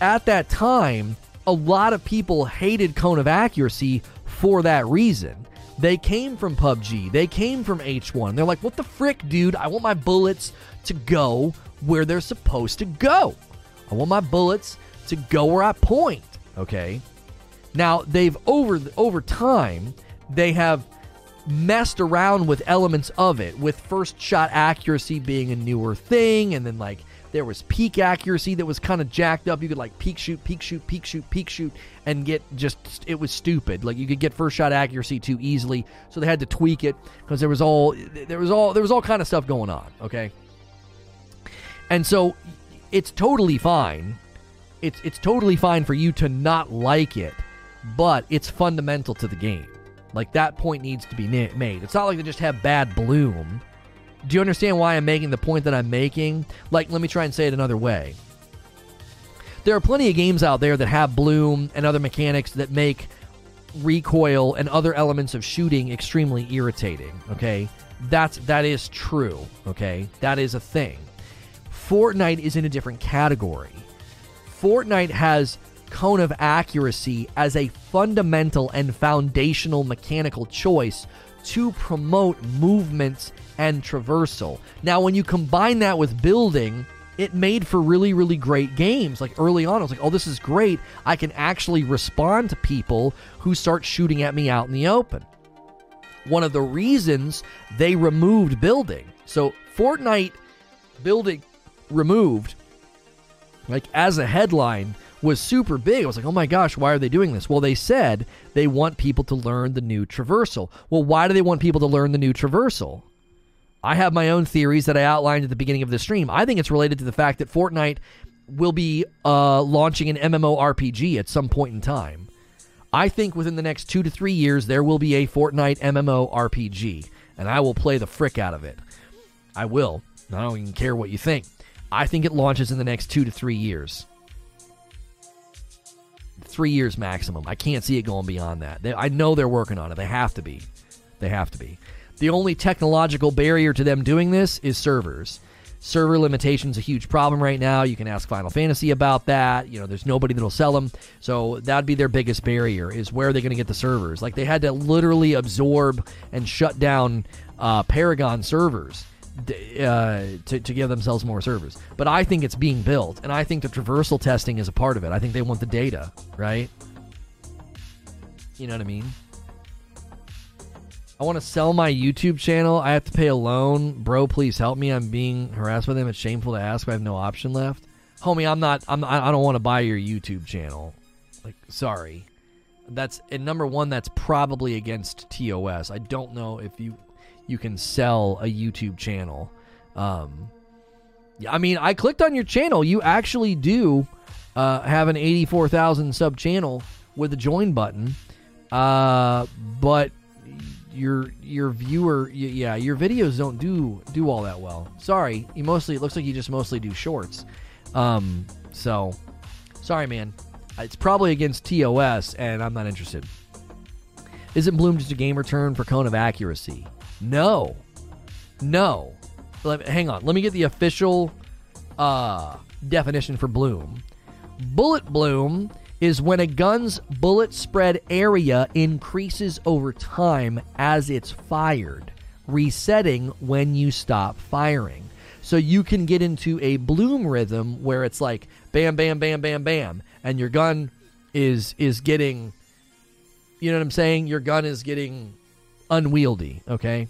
at that time, a lot of people hated Cone of Accuracy for that reason. They came from PUBG, they came from H1. They're like, what the frick, dude? I want my bullets to go where they're supposed to go. I want my bullets to go where I point, okay? Now, they've over over time they have messed around with elements of it, with first shot accuracy being a newer thing, and then like there was peek accuracy that was kind of jacked up. You could like peek shoot, peek shoot, peek shoot, peek shoot, and get just it was stupid. Like you could get first shot accuracy too easily, so they had to tweak it because there was all there was all there was all kind of stuff going on. Okay, and so it's totally fine. It's it's totally fine for you to not like it, but it's fundamental to the game. Like that point needs to be made. It's not like they just have bad bloom. Do you understand why I'm making the point that I'm making? Like, let me try and say it another way. There are plenty of games out there that have bloom and other mechanics that make recoil and other elements of shooting extremely irritating. Okay, that's that is true. Okay, that is a thing. Fortnite is in a different category. Fortnite has cone of accuracy as a fundamental and foundational mechanical choice to promote movement and traversal. Now, when you combine that with building, it made for really, really great games. Like early on, I was like, oh, this is great. I can actually respond to people who start shooting at me out in the open. One of the reasons they removed building. So, Fortnite building removed, like as a headline, was super big. I was like, oh my gosh, why are they doing this? Well, they said they want people to learn the new traversal. Well, why do they want people to learn the new traversal? I have my own theories that I outlined at the beginning of the stream. I think it's related to the fact that Fortnite will be uh, launching an MMORPG at some point in time. I think within the next two to three years, there will be a Fortnite MMORPG, and I will play the frick out of it. I will. I don't even care what you think. I think it launches in the next two to three years three years maximum. I can't see it going beyond that. They, I know they're working on it. They have to be. They have to be. The only technological barrier to them doing this is servers. Server limitations a huge problem right now. You can ask Final Fantasy about that. You know, there's nobody that'll sell them. So that'd be their biggest barrier is where are they going to get the servers? Like they had to literally absorb and shut down uh, Paragon servers uh, to, to give themselves more servers. But I think it's being built, and I think the traversal testing is a part of it. I think they want the data, right? You know what I mean? I want to sell my YouTube channel. I have to pay a loan. Bro, please help me. I'm being harassed by them. It's shameful to ask. I have no option left. Homie, I'm not. I'm. I don't want to buy your YouTube channel. Like, sorry. That's and number one, that's probably against TOS. I don't know if you you can sell a YouTube channel. Um, I mean, I clicked on your channel. You actually do uh, have an 84,000 sub channel with a join button. Uh, but your your viewer, yeah, your videos don't do do all that well. Sorry, you mostly it looks like you just mostly do shorts. Um, so sorry, man. It's probably against TOS, and I'm not interested. Isn't Bloom just a gamer term for cone of accuracy? No, no. Let, hang on. Let me get the official uh, definition for bloom. Bullet bloom is when a gun's bullet spread area increases over time as it's fired, resetting when you stop firing. So you can get into a bloom rhythm where it's like bam bam bam bam bam and your gun is is getting you know what I'm saying? Your gun is getting unwieldy, okay?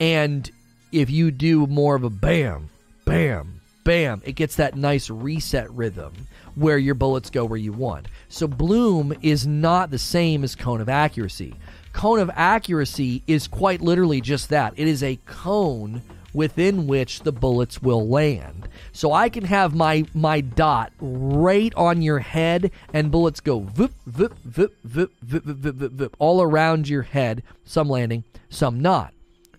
And if you do more of a bam, bam, bam, it gets that nice reset rhythm where your bullets go where you want. So bloom is not the same as cone of accuracy. Cone of accuracy is quite literally just that. It is a cone within which the bullets will land. So I can have my my dot right on your head and bullets go vip vip vip vip vip vip vip vip, all around your head, some landing, some not.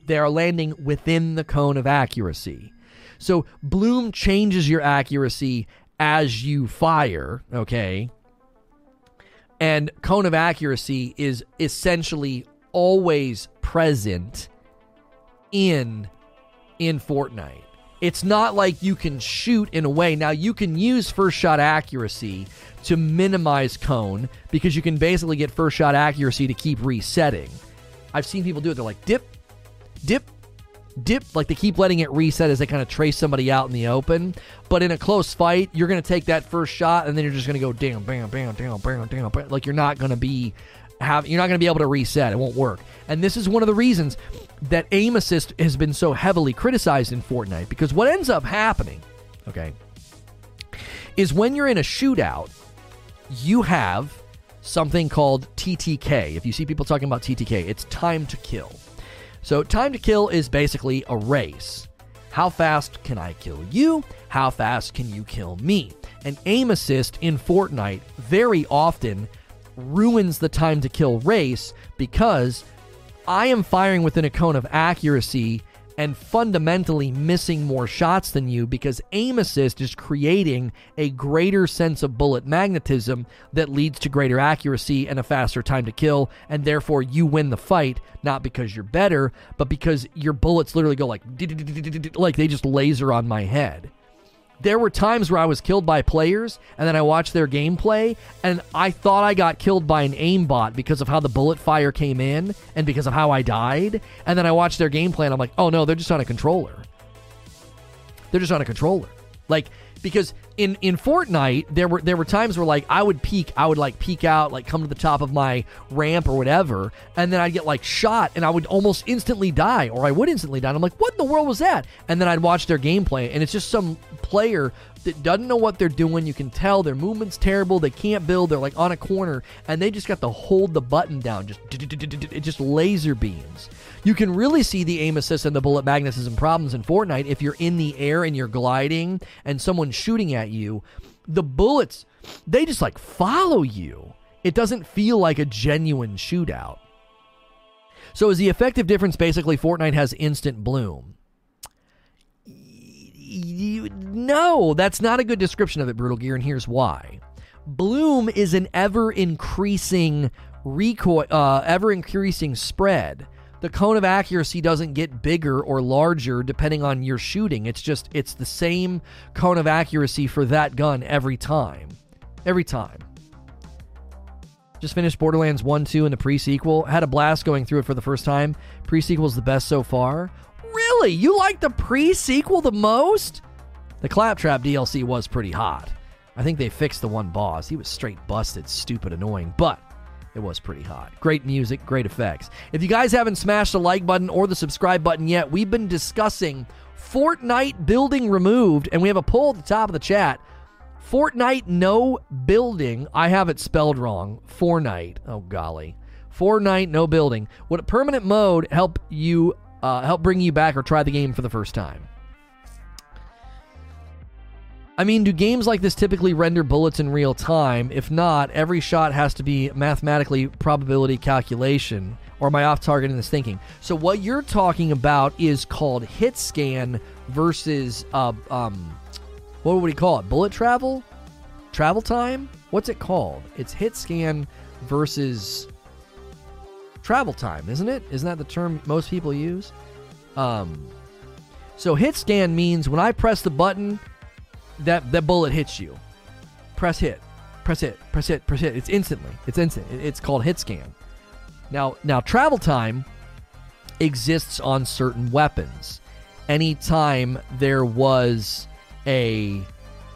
They are landing within the cone of accuracy. So bloom changes your accuracy as you fire, okay? And cone of accuracy is essentially always present in in Fortnite. It's not like you can shoot in a way. Now you can use first shot accuracy to minimize cone because you can basically get first shot accuracy to keep resetting. I've seen people do it. They're like dip, dip, dip like they keep letting it reset as they kind of trace somebody out in the open but in a close fight you're going to take that first shot and then you're just going to go damn bam bam bam damn bam. like you're not going to be have you're not going to be able to reset it won't work and this is one of the reasons that aim assist has been so heavily criticized in Fortnite because what ends up happening okay is when you're in a shootout you have something called TTK if you see people talking about TTK it's time to kill so, time to kill is basically a race. How fast can I kill you? How fast can you kill me? And aim assist in Fortnite very often ruins the time to kill race because I am firing within a cone of accuracy and fundamentally missing more shots than you because aim assist is creating a greater sense of bullet magnetism that leads to greater accuracy and a faster time to kill, and therefore you win the fight, not because you're better, but because your bullets literally go like, *laughs* like they just laser on my head there were times where I was killed by players, and then I watched their gameplay, and I thought I got killed by an aimbot because of how the bullet fire came in and because of how I died. And then I watched their gameplay, and I'm like, oh no, they're just on a controller. They're just on a controller. Like because in in Fortnite there were there were times where like I would peek, I would like peek out, like come to the top of my ramp or whatever, and then I'd get like shot and I would almost instantly die, or I would instantly die. And I'm like, what in the world was that? And then I'd watch their gameplay, and it's just some player that doesn't know what they're doing. You can tell their movement's terrible. They can't build. They're like on a corner, and they just got to hold the button down. Just it just laser beams. You can really see the aim assist and the bullet magnetism problems in Fortnite if you're in the air and you're gliding and someone's shooting at you. The bullets, they just like follow you. It doesn't feel like a genuine shootout. So, is the effective difference basically Fortnite has instant bloom? no, that's not a good description of it, Brutal Gear, and here's why. Bloom is an ever increasing recoil, uh, ever increasing spread the cone of accuracy doesn't get bigger or larger depending on your shooting. It's just it's the same cone of accuracy for that gun every time. Every time. Just finished Borderlands 1 2 in the pre sequel. Had a blast going through it for the first time. Pre sequel is the best so far. Really? You like the pre sequel the most? The Claptrap DLC was pretty hot. I think they fixed the one boss. He was straight busted, stupid, annoying. But it was pretty hot. Great music, great effects. If you guys haven't smashed the like button or the subscribe button yet, we've been discussing Fortnite building removed, and we have a poll at the top of the chat. Fortnite no building. I have it spelled wrong. Fortnite. Oh golly. Fortnite no building. Would a permanent mode help you uh, help bring you back or try the game for the first time? I mean, do games like this typically render bullets in real time? If not, every shot has to be mathematically probability calculation. Or am I off target in this thinking? So what you're talking about is called hit scan versus uh, um, what would he call it? Bullet travel? Travel time? What's it called? It's hit scan versus travel time, isn't it? Isn't that the term most people use? Um, so hit scan means when I press the button, that that bullet hits you. Press hit, press hit, press hit, press hit. It's instantly. It's instant. It's called hit scan. Now, now travel time exists on certain weapons. Anytime there was a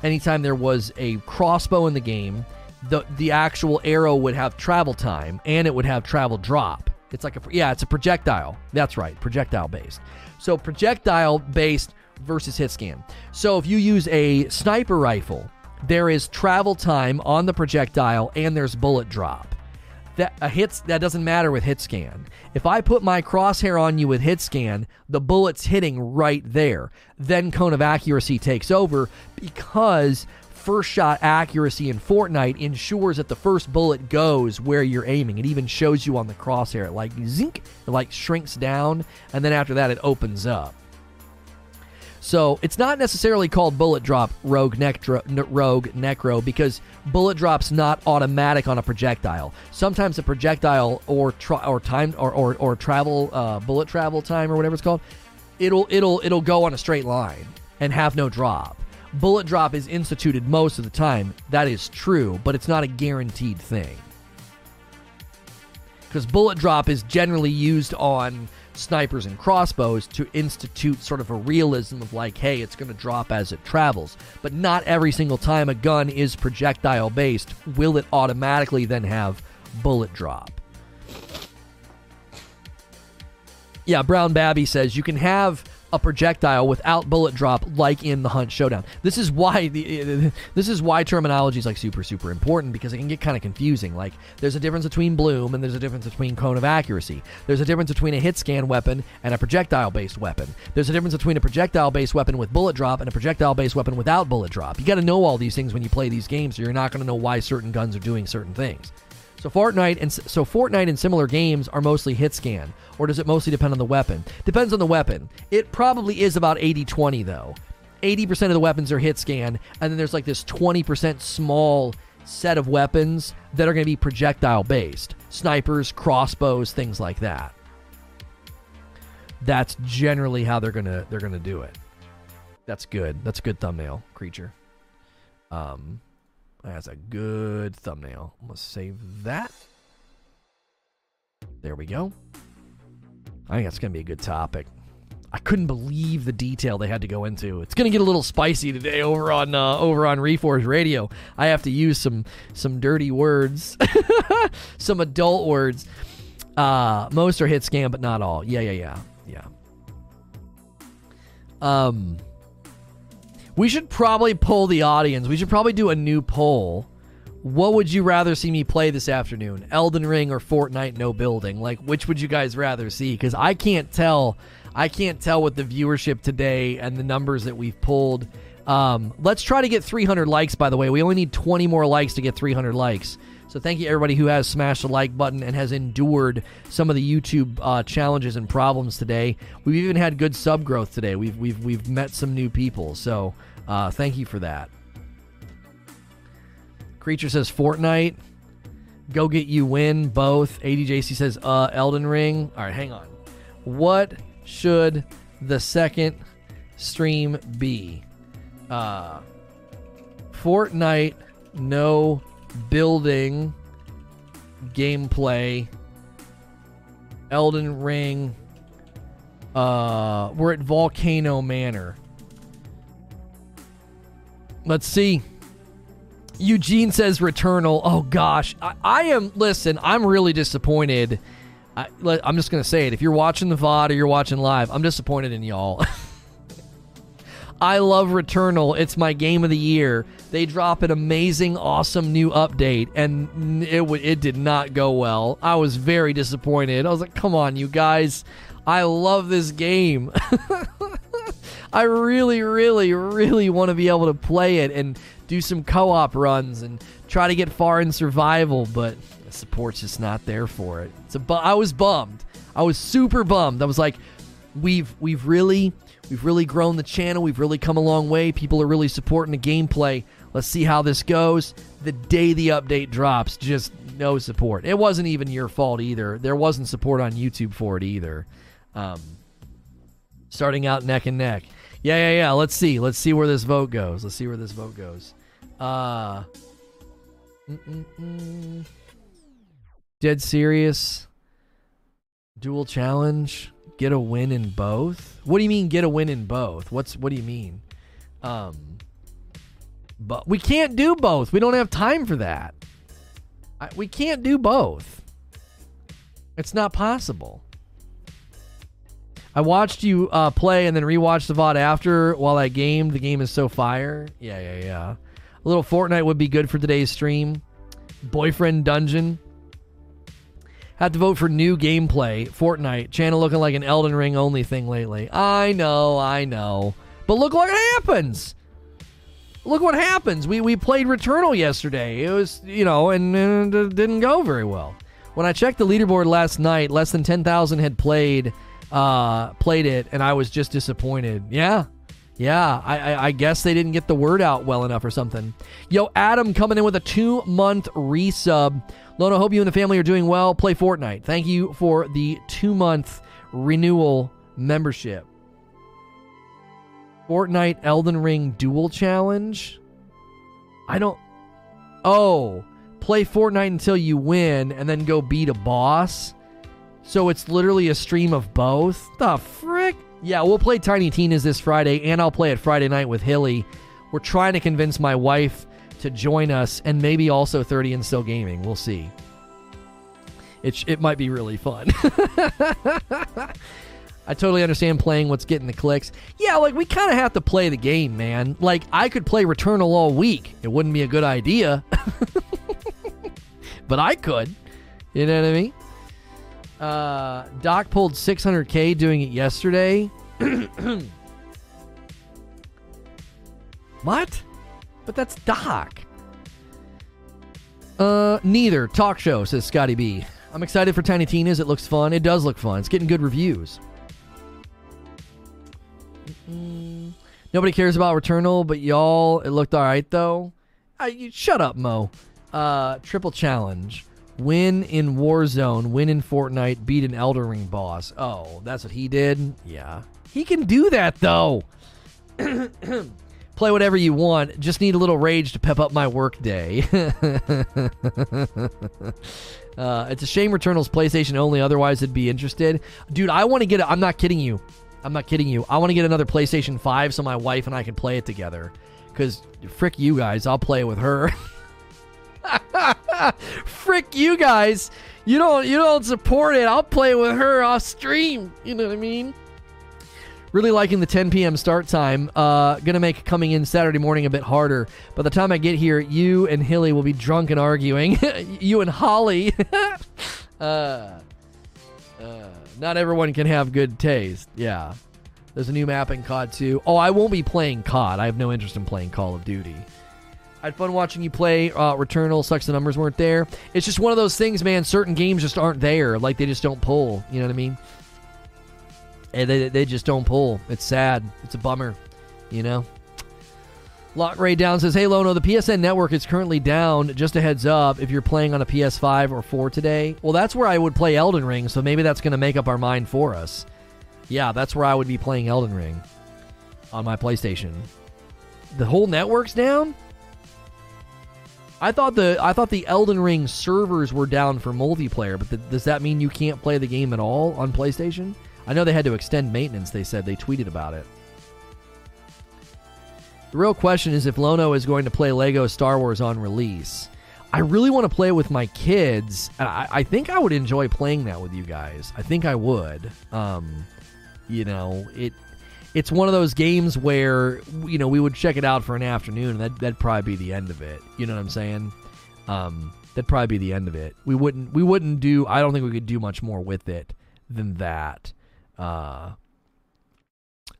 anytime there was a crossbow in the game, the the actual arrow would have travel time and it would have travel drop. It's like a yeah, it's a projectile. That's right, projectile based. So projectile based versus hit scan. So if you use a sniper rifle, there is travel time on the projectile and there's bullet drop that a hits that doesn't matter with hit scan. If I put my crosshair on you with hit scan, the bullet's hitting right there. Then cone of accuracy takes over because first shot accuracy in Fortnite ensures that the first bullet goes where you're aiming. It even shows you on the crosshair. It like zink, it like shrinks down, and then after that it opens up. So it's not necessarily called bullet drop rogue necro, rogue necro because bullet drop's not automatic on a projectile. Sometimes a projectile or tra- or time or or, or travel uh, bullet travel time or whatever it's called, it'll it'll it'll go on a straight line and have no drop. Bullet drop is instituted most of the time. That is true, but it's not a guaranteed thing. Because bullet drop is generally used on snipers and crossbows to institute sort of a realism of like, hey, it's going to drop as it travels. But not every single time a gun is projectile based will it automatically then have bullet drop. Yeah, Brown Babby says you can have a projectile without bullet drop like in the hunt showdown. This is why the *laughs* this is why terminology is like super super important because it can get kind of confusing. Like there's a difference between bloom and there's a difference between cone of accuracy. There's a difference between a hit scan weapon and a projectile based weapon. There's a difference between a projectile based weapon with bullet drop and a projectile based weapon without bullet drop. You got to know all these things when you play these games or you're not going to know why certain guns are doing certain things so Fortnite and so Fortnite and similar games are mostly hit scan, or does it mostly depend on the weapon? Depends on the weapon. It probably is about 80-20 though. 80% of the weapons are hit scan, and then there's like this 20% small set of weapons that are going to be projectile based. Snipers, crossbows, things like that. That's generally how they're going to they're going to do it. That's good. That's a good thumbnail, creature. Um that's a good thumbnail. I'm going to save that. There we go. I think that's going to be a good topic. I couldn't believe the detail they had to go into. It's going to get a little spicy today over on uh, over on Reforge Radio. I have to use some some dirty words, *laughs* some adult words. Uh, most are hit scan, but not all. Yeah, yeah, yeah, yeah. Um, we should probably poll the audience. We should probably do a new poll. What would you rather see me play this afternoon? Elden Ring or Fortnite no building? Like which would you guys rather see? Cuz I can't tell I can't tell with the viewership today and the numbers that we've pulled. Um, let's try to get 300 likes by the way. We only need 20 more likes to get 300 likes. So thank you everybody who has smashed the like button and has endured some of the YouTube uh, challenges and problems today. We've even had good sub growth today. We've we've we've met some new people. So uh, thank you for that. Creature says Fortnite. Go get you win both. ADJC says uh Elden Ring. All right, hang on. What should the second stream be? Uh Fortnite no building gameplay Elden Ring uh we're at Volcano Manor. Let's see. Eugene says Returnal. Oh gosh, I, I am. Listen, I'm really disappointed. I, am just gonna say it. If you're watching the VOD or you're watching live, I'm disappointed in y'all. *laughs* I love Returnal. It's my game of the year. They drop an amazing, awesome new update, and it w- it did not go well. I was very disappointed. I was like, "Come on, you guys! I love this game. *laughs* I really, really, really want to be able to play it and do some co-op runs and try to get far in survival, but the support's just not there for it. So, bu- I was bummed. I was super bummed. I was like, we've we've really we've really grown the channel. We've really come a long way. People are really supporting the gameplay. Let's see how this goes. The day the update drops, just no support. It wasn't even your fault either. There wasn't support on YouTube for it either. Um, starting out neck and neck. Yeah, yeah, yeah. Let's see. Let's see where this vote goes. Let's see where this vote goes. Uh, mm-mm-mm. dead serious. Dual challenge. Get a win in both. What do you mean get a win in both? What's what do you mean? Um, but we can't do both. We don't have time for that. I, we can't do both. It's not possible. I watched you uh, play and then rewatched the VOD after while I gamed. The game is so fire. Yeah, yeah, yeah. A little Fortnite would be good for today's stream. Boyfriend Dungeon. Had to vote for new gameplay. Fortnite. Channel looking like an Elden Ring only thing lately. I know, I know. But look what happens look what happens. We we played Returnal yesterday. It was you know, and, and it didn't go very well. When I checked the leaderboard last night, less than ten thousand had played uh, played it, and I was just disappointed. Yeah, yeah. I, I, I guess they didn't get the word out well enough or something. Yo, Adam coming in with a two month resub. Lono, hope you and the family are doing well. Play Fortnite. Thank you for the two month renewal membership. Fortnite Elden Ring Dual Challenge. I don't. Oh, play Fortnite until you win and then go beat a boss. So it's literally a stream of both. The frick? Yeah, we'll play Tiny Tina's this Friday, and I'll play it Friday night with Hilly. We're trying to convince my wife to join us, and maybe also 30 and Still Gaming. We'll see. It, it might be really fun. *laughs* I totally understand playing what's getting the clicks. Yeah, like we kind of have to play the game, man. Like I could play Returnal all week. It wouldn't be a good idea. *laughs* but I could. You know what I mean? Uh, Doc pulled 600k doing it yesterday. *clears throat* what? But that's Doc. Uh, neither. Talk show, says Scotty B. I'm excited for Tiny Tina's. It looks fun. It does look fun. It's getting good reviews. Mm, nobody cares about Returnal, but y'all, it looked all right though. Uh, you, shut up, Mo. Uh, triple challenge. Win in Warzone, win in Fortnite, beat an Elden Ring boss. Oh, that's what he did? Yeah. He can do that though. *clears throat* Play whatever you want. Just need a little rage to pep up my work day. *laughs* uh, it's a shame Returnal's PlayStation only, otherwise, I'd be interested. Dude, I want to get it. I'm not kidding you. I'm not kidding you. I want to get another PlayStation 5 so my wife and I can play it together. Because, frick you guys, I'll play it with her. *laughs* frick you guys. You don't you don't support it. I'll play with her off stream. You know what I mean? Really liking the 10 p.m. start time. Uh, gonna make coming in Saturday morning a bit harder. By the time I get here, you and Hilly will be drunk and arguing. *laughs* you and Holly. *laughs* uh, not everyone can have good taste. Yeah. There's a new map in COD 2. Oh, I won't be playing COD. I have no interest in playing Call of Duty. I had fun watching you play uh, Returnal. Sucks the numbers weren't there. It's just one of those things, man. Certain games just aren't there. Like, they just don't pull. You know what I mean? And they, they just don't pull. It's sad. It's a bummer. You know? Lock Ray Down says, Hey Lono, the PSN network is currently down. Just a heads up, if you're playing on a PS5 or 4 today. Well, that's where I would play Elden Ring, so maybe that's going to make up our mind for us. Yeah, that's where I would be playing Elden Ring on my PlayStation. The whole network's down? I thought the I thought the Elden Ring servers were down for multiplayer, but the, does that mean you can't play the game at all on PlayStation? I know they had to extend maintenance. They said they tweeted about it. The real question is if Lono is going to play Lego Star Wars on release. I really want to play it with my kids. I, I think I would enjoy playing that with you guys. I think I would. Um, you know, it it's one of those games where you know we would check it out for an afternoon, and that that'd probably be the end of it. You know what I'm saying? Um, that'd probably be the end of it. We wouldn't we wouldn't do. I don't think we could do much more with it than that. Uh,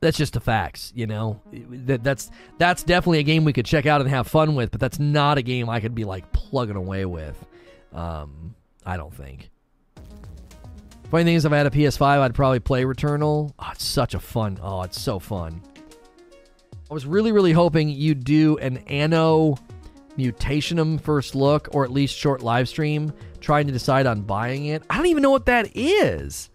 that's just the facts, you know. That that's that's definitely a game we could check out and have fun with, but that's not a game I could be like plugging away with. Um, I don't think. Funny thing is, if I had a PS5, I'd probably play Returnal. Oh, it's such a fun. Oh, it's so fun. I was really, really hoping you'd do an Anno Mutationem first look, or at least short live stream, trying to decide on buying it. I don't even know what that is.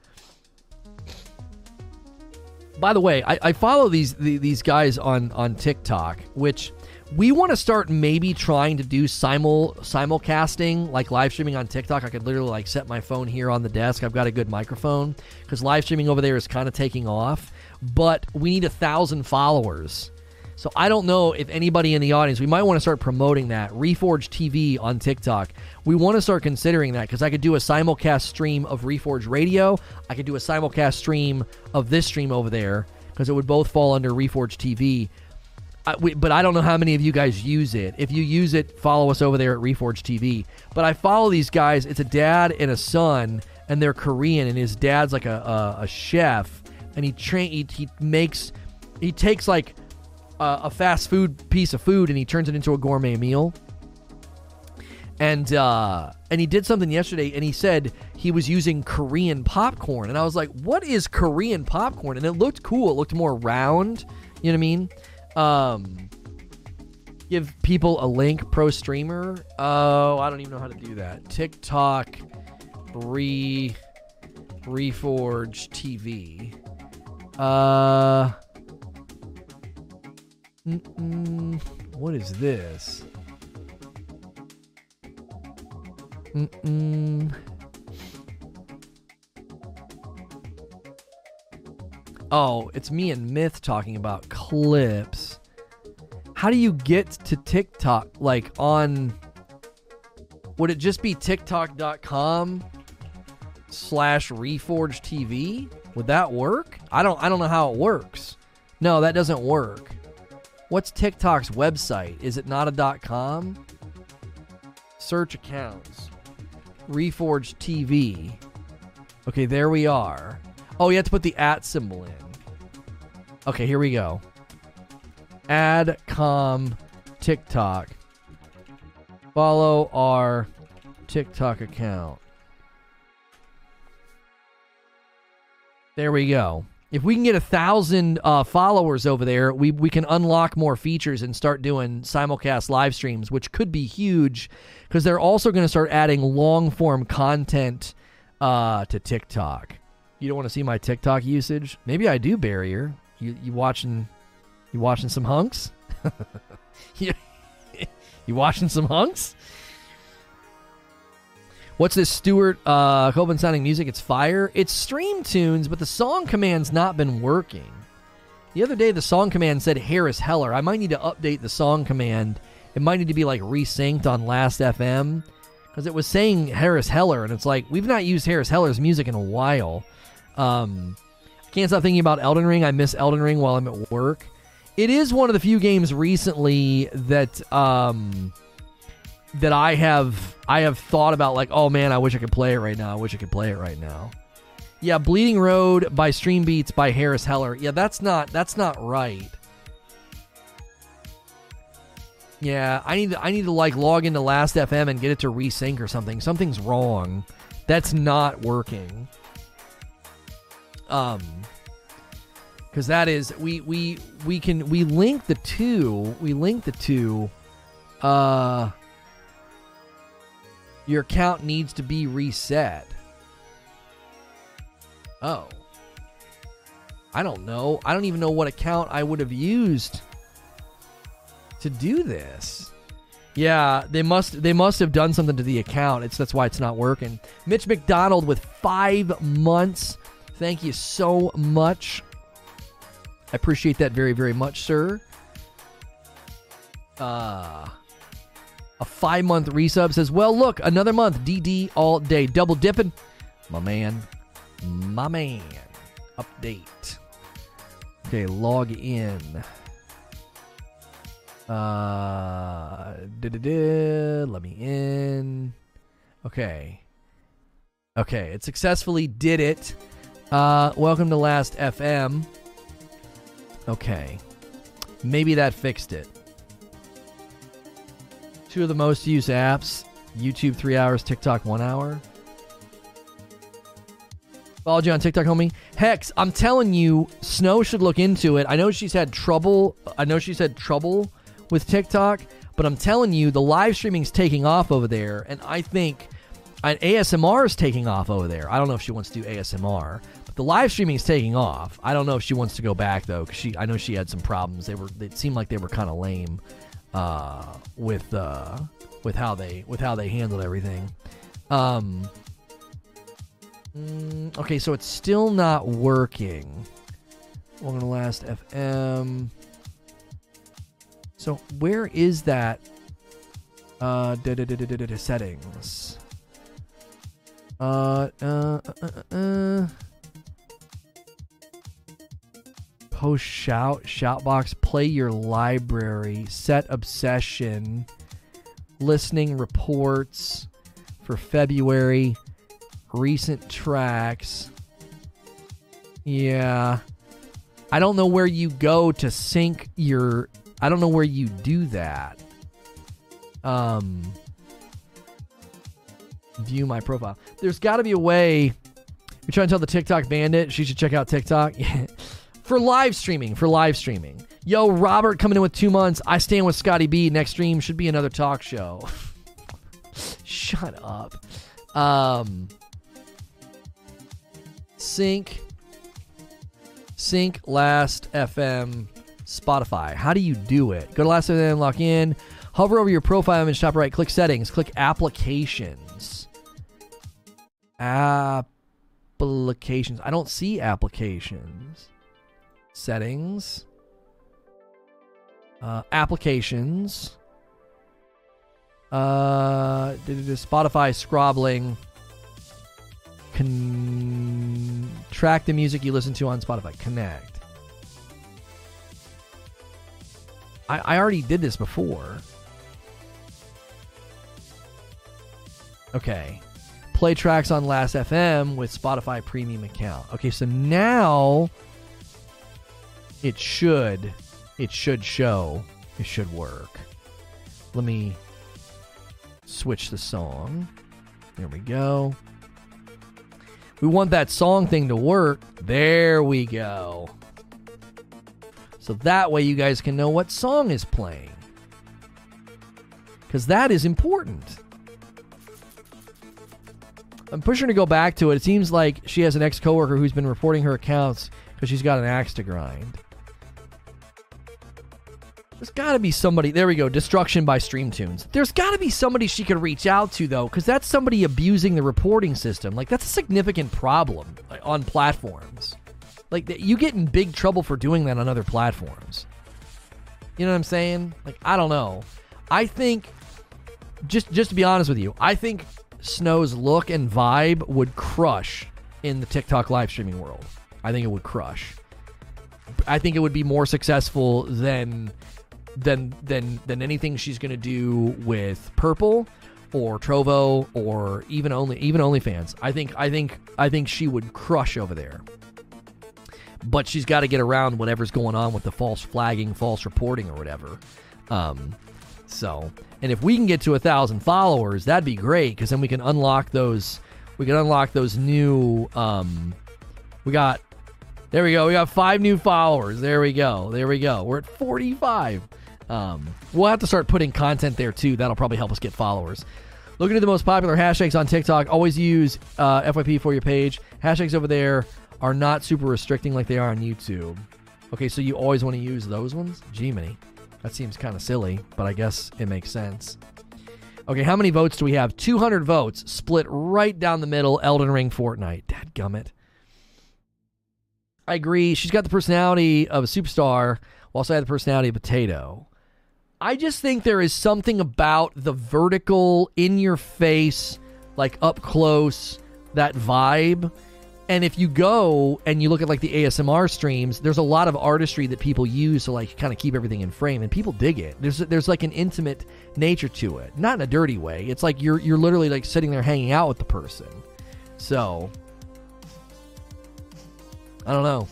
By the way, I, I follow these the, these guys on on TikTok, which we want to start maybe trying to do simul simulcasting like live streaming on TikTok. I could literally like set my phone here on the desk. I've got a good microphone because live streaming over there is kind of taking off. But we need a thousand followers. So I don't know if anybody in the audience, we might want to start promoting that. Reforge TV on TikTok. We want to start considering that because I could do a simulcast stream of Reforge Radio. I could do a simulcast stream of this stream over there because it would both fall under Reforge TV. I, we, but I don't know how many of you guys use it. If you use it, follow us over there at Reforge TV. But I follow these guys. It's a dad and a son, and they're Korean, and his dad's like a, a, a chef, and he train he, he makes he takes like a, a fast food piece of food and he turns it into a gourmet meal. And uh, and he did something yesterday, and he said he was using Korean popcorn, and I was like, "What is Korean popcorn?" And it looked cool. It looked more round. You know what I mean? Um, give people a link, pro streamer. Oh, I don't even know how to do that. TikTok, re, reforge TV. Uh, what is this? Mm-mm. Oh, it's me and Myth talking about clips. How do you get to TikTok? Like on. Would it just be TikTok.com slash Reforge TV? Would that work? I don't I don't know how it works. No, that doesn't work. What's TikTok's website? Is it not a com? Search accounts. Reforge TV. Okay, there we are. Oh, you have to put the at symbol in. Okay, here we go. Adcom TikTok. Follow our TikTok account. There we go. If we can get a thousand uh, followers over there, we, we can unlock more features and start doing simulcast live streams, which could be huge because they're also going to start adding long form content uh, to TikTok. You don't want to see my TikTok usage? Maybe I do, barrier. You you watching you watching some hunks? *laughs* you, *laughs* you watching some hunks? What's this Stewart uh Copeland sounding music? It's fire. It's stream tunes, but the song command's not been working. The other day the song command said Harris Heller. I might need to update the song command. It might need to be like resynced on Last FM because it was saying Harris Heller, and it's like we've not used Harris Heller's music in a while. Um, can't stop thinking about Elden Ring. I miss Elden Ring while I'm at work. It is one of the few games recently that um, that I have I have thought about like, oh man, I wish I could play it right now. I wish I could play it right now. Yeah, Bleeding Road by Stream Beats by Harris Heller. Yeah, that's not that's not right. Yeah, I need to, I need to like log into Last FM and get it to resync or something. Something's wrong. That's not working. Um because that is we we we can we link the two we link the two uh your account needs to be reset oh i don't know i don't even know what account i would have used to do this yeah they must they must have done something to the account it's that's why it's not working mitch mcdonald with five months thank you so much I appreciate that very, very much, sir. Uh, a five month resub says, Well, look, another month. DD all day. Double dipping. My man. My man. Update. Okay, log in. Uh, let me in. Okay. Okay, it successfully did it. Uh, welcome to Last FM. Okay. Maybe that fixed it. Two of the most used apps YouTube three hours, TikTok one hour. Followed you on TikTok, homie. Hex, I'm telling you, Snow should look into it. I know she's had trouble. I know she's had trouble with TikTok, but I'm telling you, the live streaming is taking off over there, and I think an ASMR is taking off over there. I don't know if she wants to do ASMR, but the live streaming is taking off. I don't know if she wants to go back though, because she. I know she had some problems. They were. It seemed like they were kind of lame uh, with uh, with how they with how they handled everything. Um, Mm, okay, so it's still not working. Welcome to Last FM. So where is that? Uh, settings. Uh, uh, uh, uh, uh. Post shout shoutbox. Play your library. Set obsession. Listening reports for February recent tracks. Yeah. I don't know where you go to sync your I don't know where you do that. Um view my profile. There's got to be a way. You're trying to tell the TikTok bandit she should check out TikTok *laughs* for live streaming. For live streaming. Yo, Robert coming in with two months. I stand with Scotty B. Next stream should be another talk show. *laughs* Shut up. Um, sync sync last FM Spotify. How do you do it? Go to last FM, lock in, hover over your profile image, top right, click settings, click applications. Applications. I don't see applications. Settings. Uh, applications. Uh, Spotify scrobbling. Con- track the music you listen to on Spotify. Connect. I, I already did this before. Okay. Play tracks on Last FM with Spotify Premium account. Okay, so now it should it should show. It should work. Let me switch the song. There we go. We want that song thing to work. There we go. So that way you guys can know what song is playing. Because that is important. I'm pushing her to go back to it. It seems like she has an ex coworker who's been reporting her accounts because she's got an axe to grind. There's got to be somebody. There we go. Destruction by Stream Tunes. There's got to be somebody she could reach out to though, because that's somebody abusing the reporting system. Like that's a significant problem on platforms. Like you get in big trouble for doing that on other platforms. You know what I'm saying? Like I don't know. I think just just to be honest with you, I think Snow's look and vibe would crush in the TikTok live streaming world. I think it would crush. I think it would be more successful than than than than anything she's going to do with Purple or Trovo or even only even OnlyFans. I think I think I think she would crush over there. But she's got to get around whatever's going on with the false flagging, false reporting, or whatever. Um, so, and if we can get to a thousand followers, that'd be great because then we can unlock those. We can unlock those new. Um, we got. There we go. We got five new followers. There we go. There we go. We're at forty-five. Um, we'll have to start putting content there too. That'll probably help us get followers. Looking at the most popular hashtags on TikTok, always use uh, FYP for your page. Hashtags over there are not super restricting like they are on YouTube. Okay, so you always want to use those ones? Gee, many. That seems kind of silly, but I guess it makes sense. Okay, how many votes do we have? 200 votes, split right down the middle. Elden Ring, Fortnite. Dadgummit. I agree. She's got the personality of a superstar, while I have the personality of a potato. I just think there is something about the vertical, in your face, like up close, that vibe. And if you go and you look at like the ASMR streams, there's a lot of artistry that people use to like kind of keep everything in frame, and people dig it. There's there's like an intimate nature to it, not in a dirty way. It's like you're you're literally like sitting there hanging out with the person. So I don't know.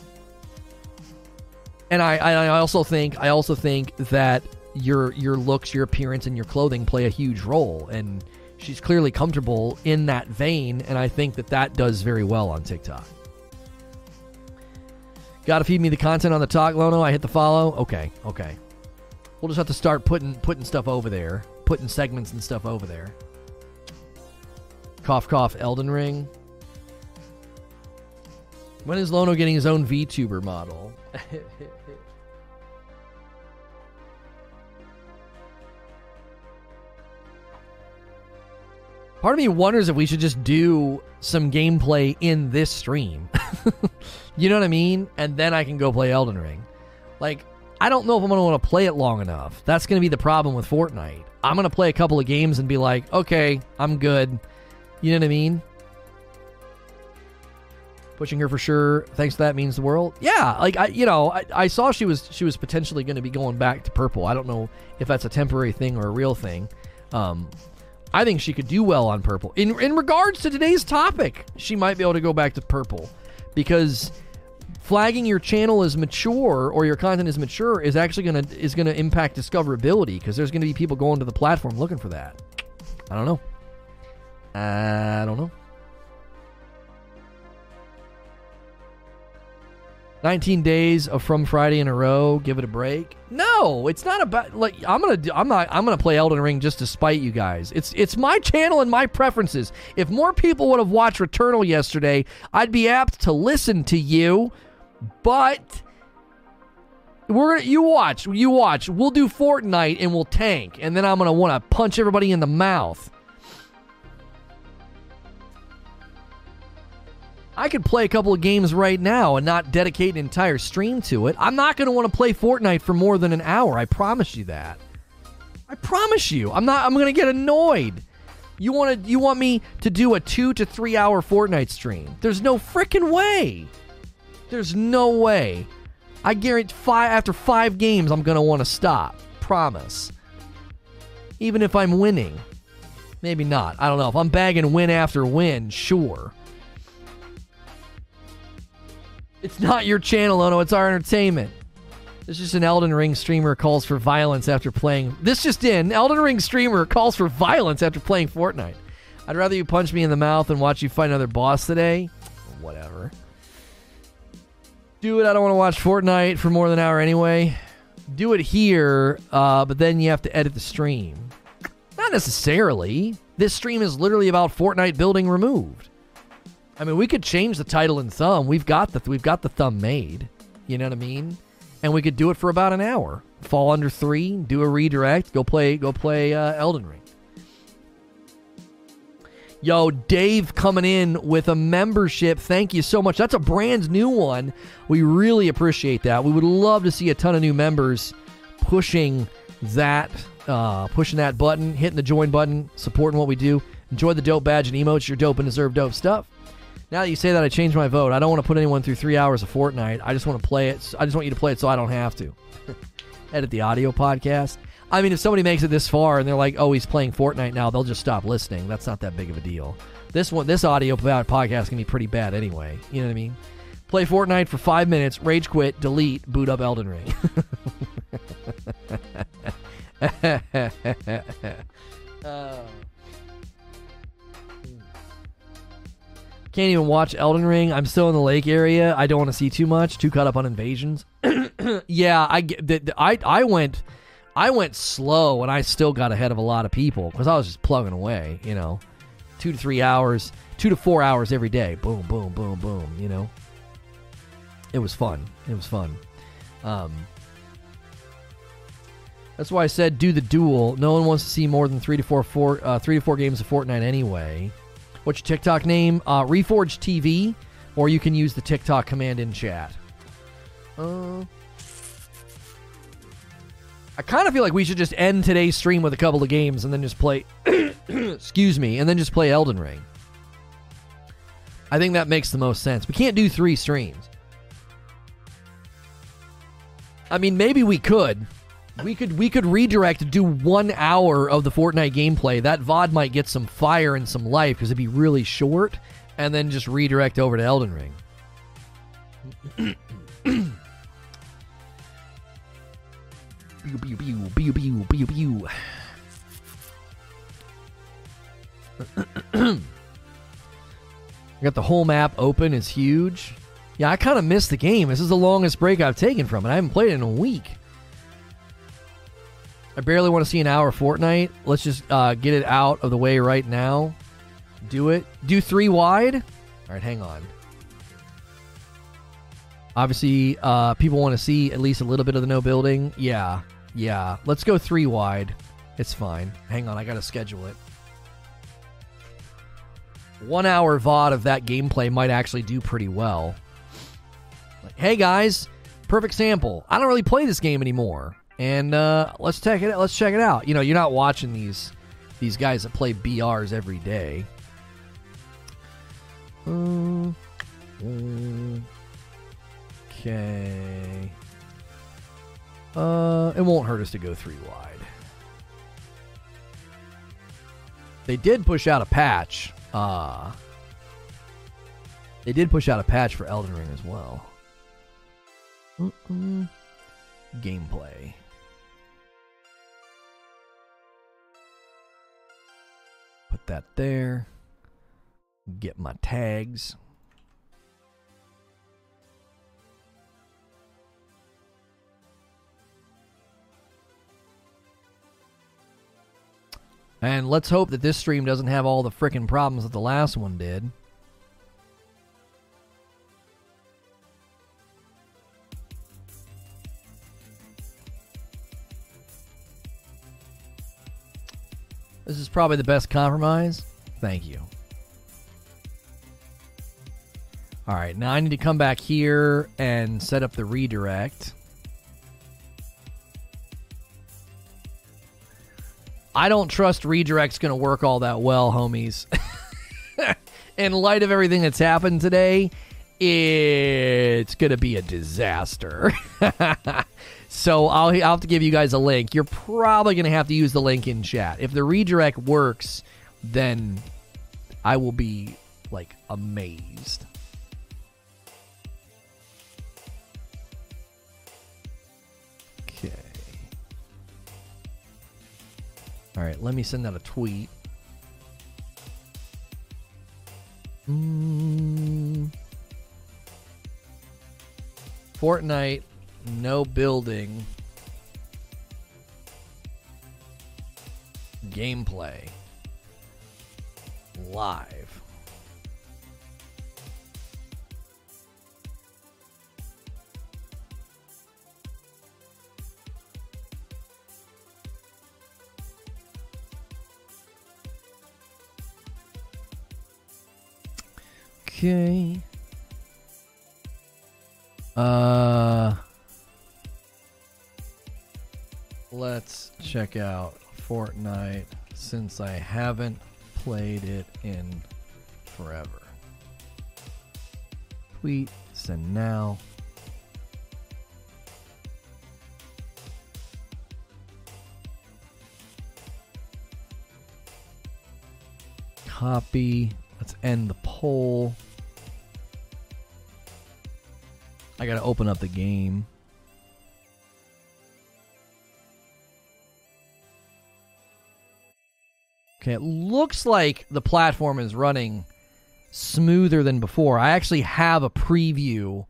And I, I also think I also think that your your looks, your appearance, and your clothing play a huge role. And she's clearly comfortable in that vein, and I think that that does very well on TikTok. Got to feed me the content on the talk, Lono. I hit the follow. Okay, okay. We'll just have to start putting putting stuff over there, putting segments and stuff over there. Cough, cough. Elden Ring. When is Lono getting his own VTuber model? *laughs* Part of me wonders if we should just do some gameplay in this stream. *laughs* you know what I mean? And then I can go play Elden Ring. Like, I don't know if I'm going to want to play it long enough. That's going to be the problem with Fortnite. I'm going to play a couple of games and be like, okay, I'm good. You know what I mean? Pushing her for sure. Thanks to that means the world. Yeah, like I, you know, I, I saw she was she was potentially going to be going back to purple. I don't know if that's a temporary thing or a real thing. Um, I think she could do well on purple. In in regards to today's topic, she might be able to go back to purple because flagging your channel as mature or your content is mature is actually going to is going to impact discoverability because there's going to be people going to the platform looking for that. I don't know. I don't know. 19 days of from Friday in a row, give it a break. No, it's not about like I'm going to I'm not I'm going to play Elden Ring just to spite you guys. It's it's my channel and my preferences. If more people would have watched Returnal yesterday, I'd be apt to listen to you. But we're gonna you watch, you watch. We'll do Fortnite and we'll tank and then I'm going to want to punch everybody in the mouth. I could play a couple of games right now and not dedicate an entire stream to it. I'm not going to want to play Fortnite for more than an hour. I promise you that. I promise you. I'm not I'm going to get annoyed. You want to you want me to do a 2 to 3 hour Fortnite stream. There's no freaking way. There's no way. I guarantee five after 5 games I'm going to want to stop. Promise. Even if I'm winning. Maybe not. I don't know. If I'm bagging win after win, sure. It's not your channel, Ono. It's our entertainment. This is just an Elden Ring streamer calls for violence after playing. This just in. Elden Ring streamer calls for violence after playing Fortnite. I'd rather you punch me in the mouth than watch you fight another boss today. Whatever. Do it. I don't want to watch Fortnite for more than an hour anyway. Do it here, uh, but then you have to edit the stream. Not necessarily. This stream is literally about Fortnite building removed. I mean, we could change the title and thumb. We've got the we've got the thumb made. You know what I mean? And we could do it for about an hour. Fall under three, do a redirect, go play go play uh, Elden Ring. Yo, Dave coming in with a membership. Thank you so much. That's a brand new one. We really appreciate that. We would love to see a ton of new members pushing that uh, pushing that button, hitting the join button, supporting what we do. Enjoy the dope badge and emotes. You're dope and deserve dope stuff. Now that you say that, I changed my vote. I don't want to put anyone through three hours of Fortnite. I just want to play it. I just want you to play it so I don't have to. *laughs* Edit the audio podcast. I mean, if somebody makes it this far and they're like, "Oh, he's playing Fortnite now," they'll just stop listening. That's not that big of a deal. This one, this audio podcast can be pretty bad anyway. You know what I mean? Play Fortnite for five minutes, rage quit, delete, boot up Elden Ring. *laughs* *laughs* uh. Can't even watch Elden Ring. I'm still in the lake area. I don't want to see too much. Too caught up on invasions. *clears throat* yeah, I get. I I went. I went slow, and I still got ahead of a lot of people because I was just plugging away. You know, two to three hours, two to four hours every day. Boom, boom, boom, boom. You know, it was fun. It was fun. Um, that's why I said do the duel. No one wants to see more than three to four, four uh, three to four games of Fortnite anyway. What's your TikTok name? Uh, Reforge TV, or you can use the TikTok command in chat. Uh, I kind of feel like we should just end today's stream with a couple of games and then just play. *coughs* excuse me, and then just play Elden Ring. I think that makes the most sense. We can't do three streams. I mean, maybe we could. We could we could redirect do one hour of the Fortnite gameplay. That VOD might get some fire and some life because it'd be really short, and then just redirect over to Elden Ring. Pew, pew, pew, pew, pew, pew, pew. I got the whole map open. It's huge. Yeah, I kind of missed the game. This is the longest break I've taken from it. I haven't played it in a week. I barely want to see an hour of Fortnite. Let's just uh, get it out of the way right now. Do it. Do three wide. All right, hang on. Obviously, uh, people want to see at least a little bit of the no building. Yeah, yeah. Let's go three wide. It's fine. Hang on, I got to schedule it. One hour VOD of that gameplay might actually do pretty well. Like, hey guys, perfect sample. I don't really play this game anymore, and uh, let's check it. Let's check it out. You know, you're not watching these these guys that play BRs every day. Uh, okay. Uh, it won't hurt us to go three wide. They did push out a patch. Uh, they did push out a patch for Elden Ring as well. Gameplay. That there. Get my tags. And let's hope that this stream doesn't have all the freaking problems that the last one did. This is probably the best compromise. Thank you. All right, now I need to come back here and set up the redirect. I don't trust redirect's going to work all that well, homies. *laughs* In light of everything that's happened today, it's going to be a disaster. *laughs* so I'll, I'll have to give you guys a link. You're probably going to have to use the link in chat. If the redirect works, then I will be like amazed. Okay. All right, let me send out a tweet. Mm. Fortnite, no building. Gameplay. Live. Okay. Uh Let's check out Fortnite since I haven't played it in forever. Tweet, send now. Copy. Let's end the poll. I gotta open up the game. Okay, it looks like the platform is running smoother than before. I actually have a preview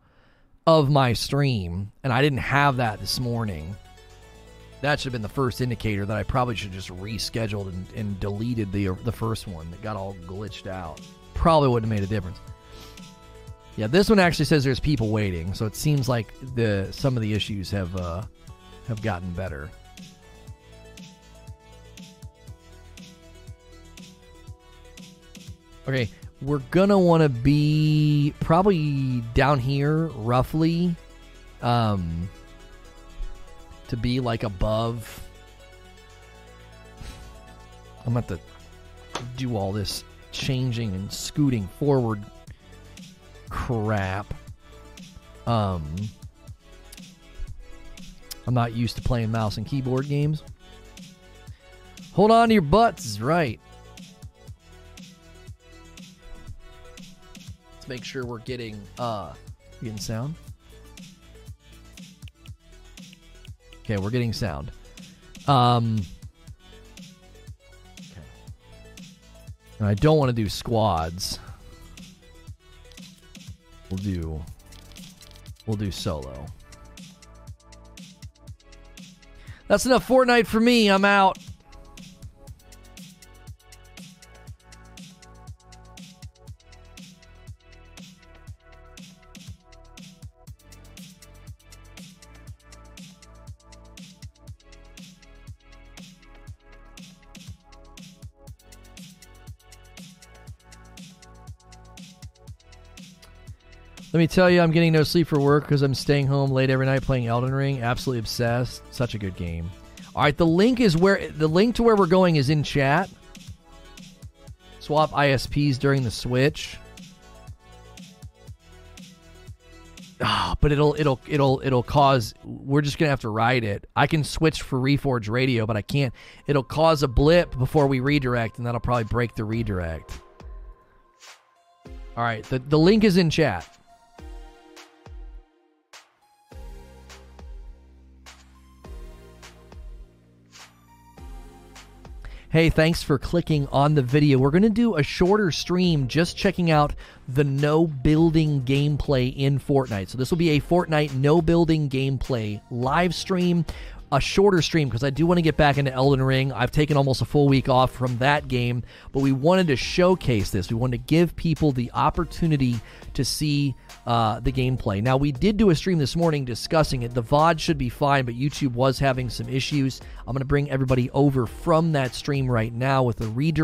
of my stream, and I didn't have that this morning. That should have been the first indicator that I probably should just rescheduled and, and deleted the the first one that got all glitched out. Probably wouldn't have made a difference. Yeah, this one actually says there's people waiting, so it seems like the some of the issues have uh, have gotten better. Okay, we're gonna want to be probably down here, roughly, um, to be like above. I'm about to do all this changing and scooting forward crap. Um, I'm not used to playing mouse and keyboard games. Hold on to your butts right. Make sure we're getting uh getting sound. Okay, we're getting sound. Um okay. And I don't want to do squads. We'll do we'll do solo. That's enough Fortnite for me. I'm out. Let me tell you, I'm getting no sleep for work because I'm staying home late every night playing Elden Ring. Absolutely obsessed. Such a good game. All right, the link is where the link to where we're going is in chat. Swap ISPs during the switch. Ah, but it'll it'll it'll it'll cause we're just gonna have to ride it. I can switch for Reforge Radio, but I can't. It'll cause a blip before we redirect, and that'll probably break the redirect. All right, the the link is in chat. Hey, thanks for clicking on the video. We're going to do a shorter stream just checking out the no building gameplay in Fortnite. So, this will be a Fortnite no building gameplay live stream a shorter stream because I do want to get back into Elden Ring. I've taken almost a full week off from that game, but we wanted to showcase this. We wanted to give people the opportunity to see uh, the gameplay. Now, we did do a stream this morning discussing it. The VOD should be fine, but YouTube was having some issues. I'm going to bring everybody over from that stream right now with a redirect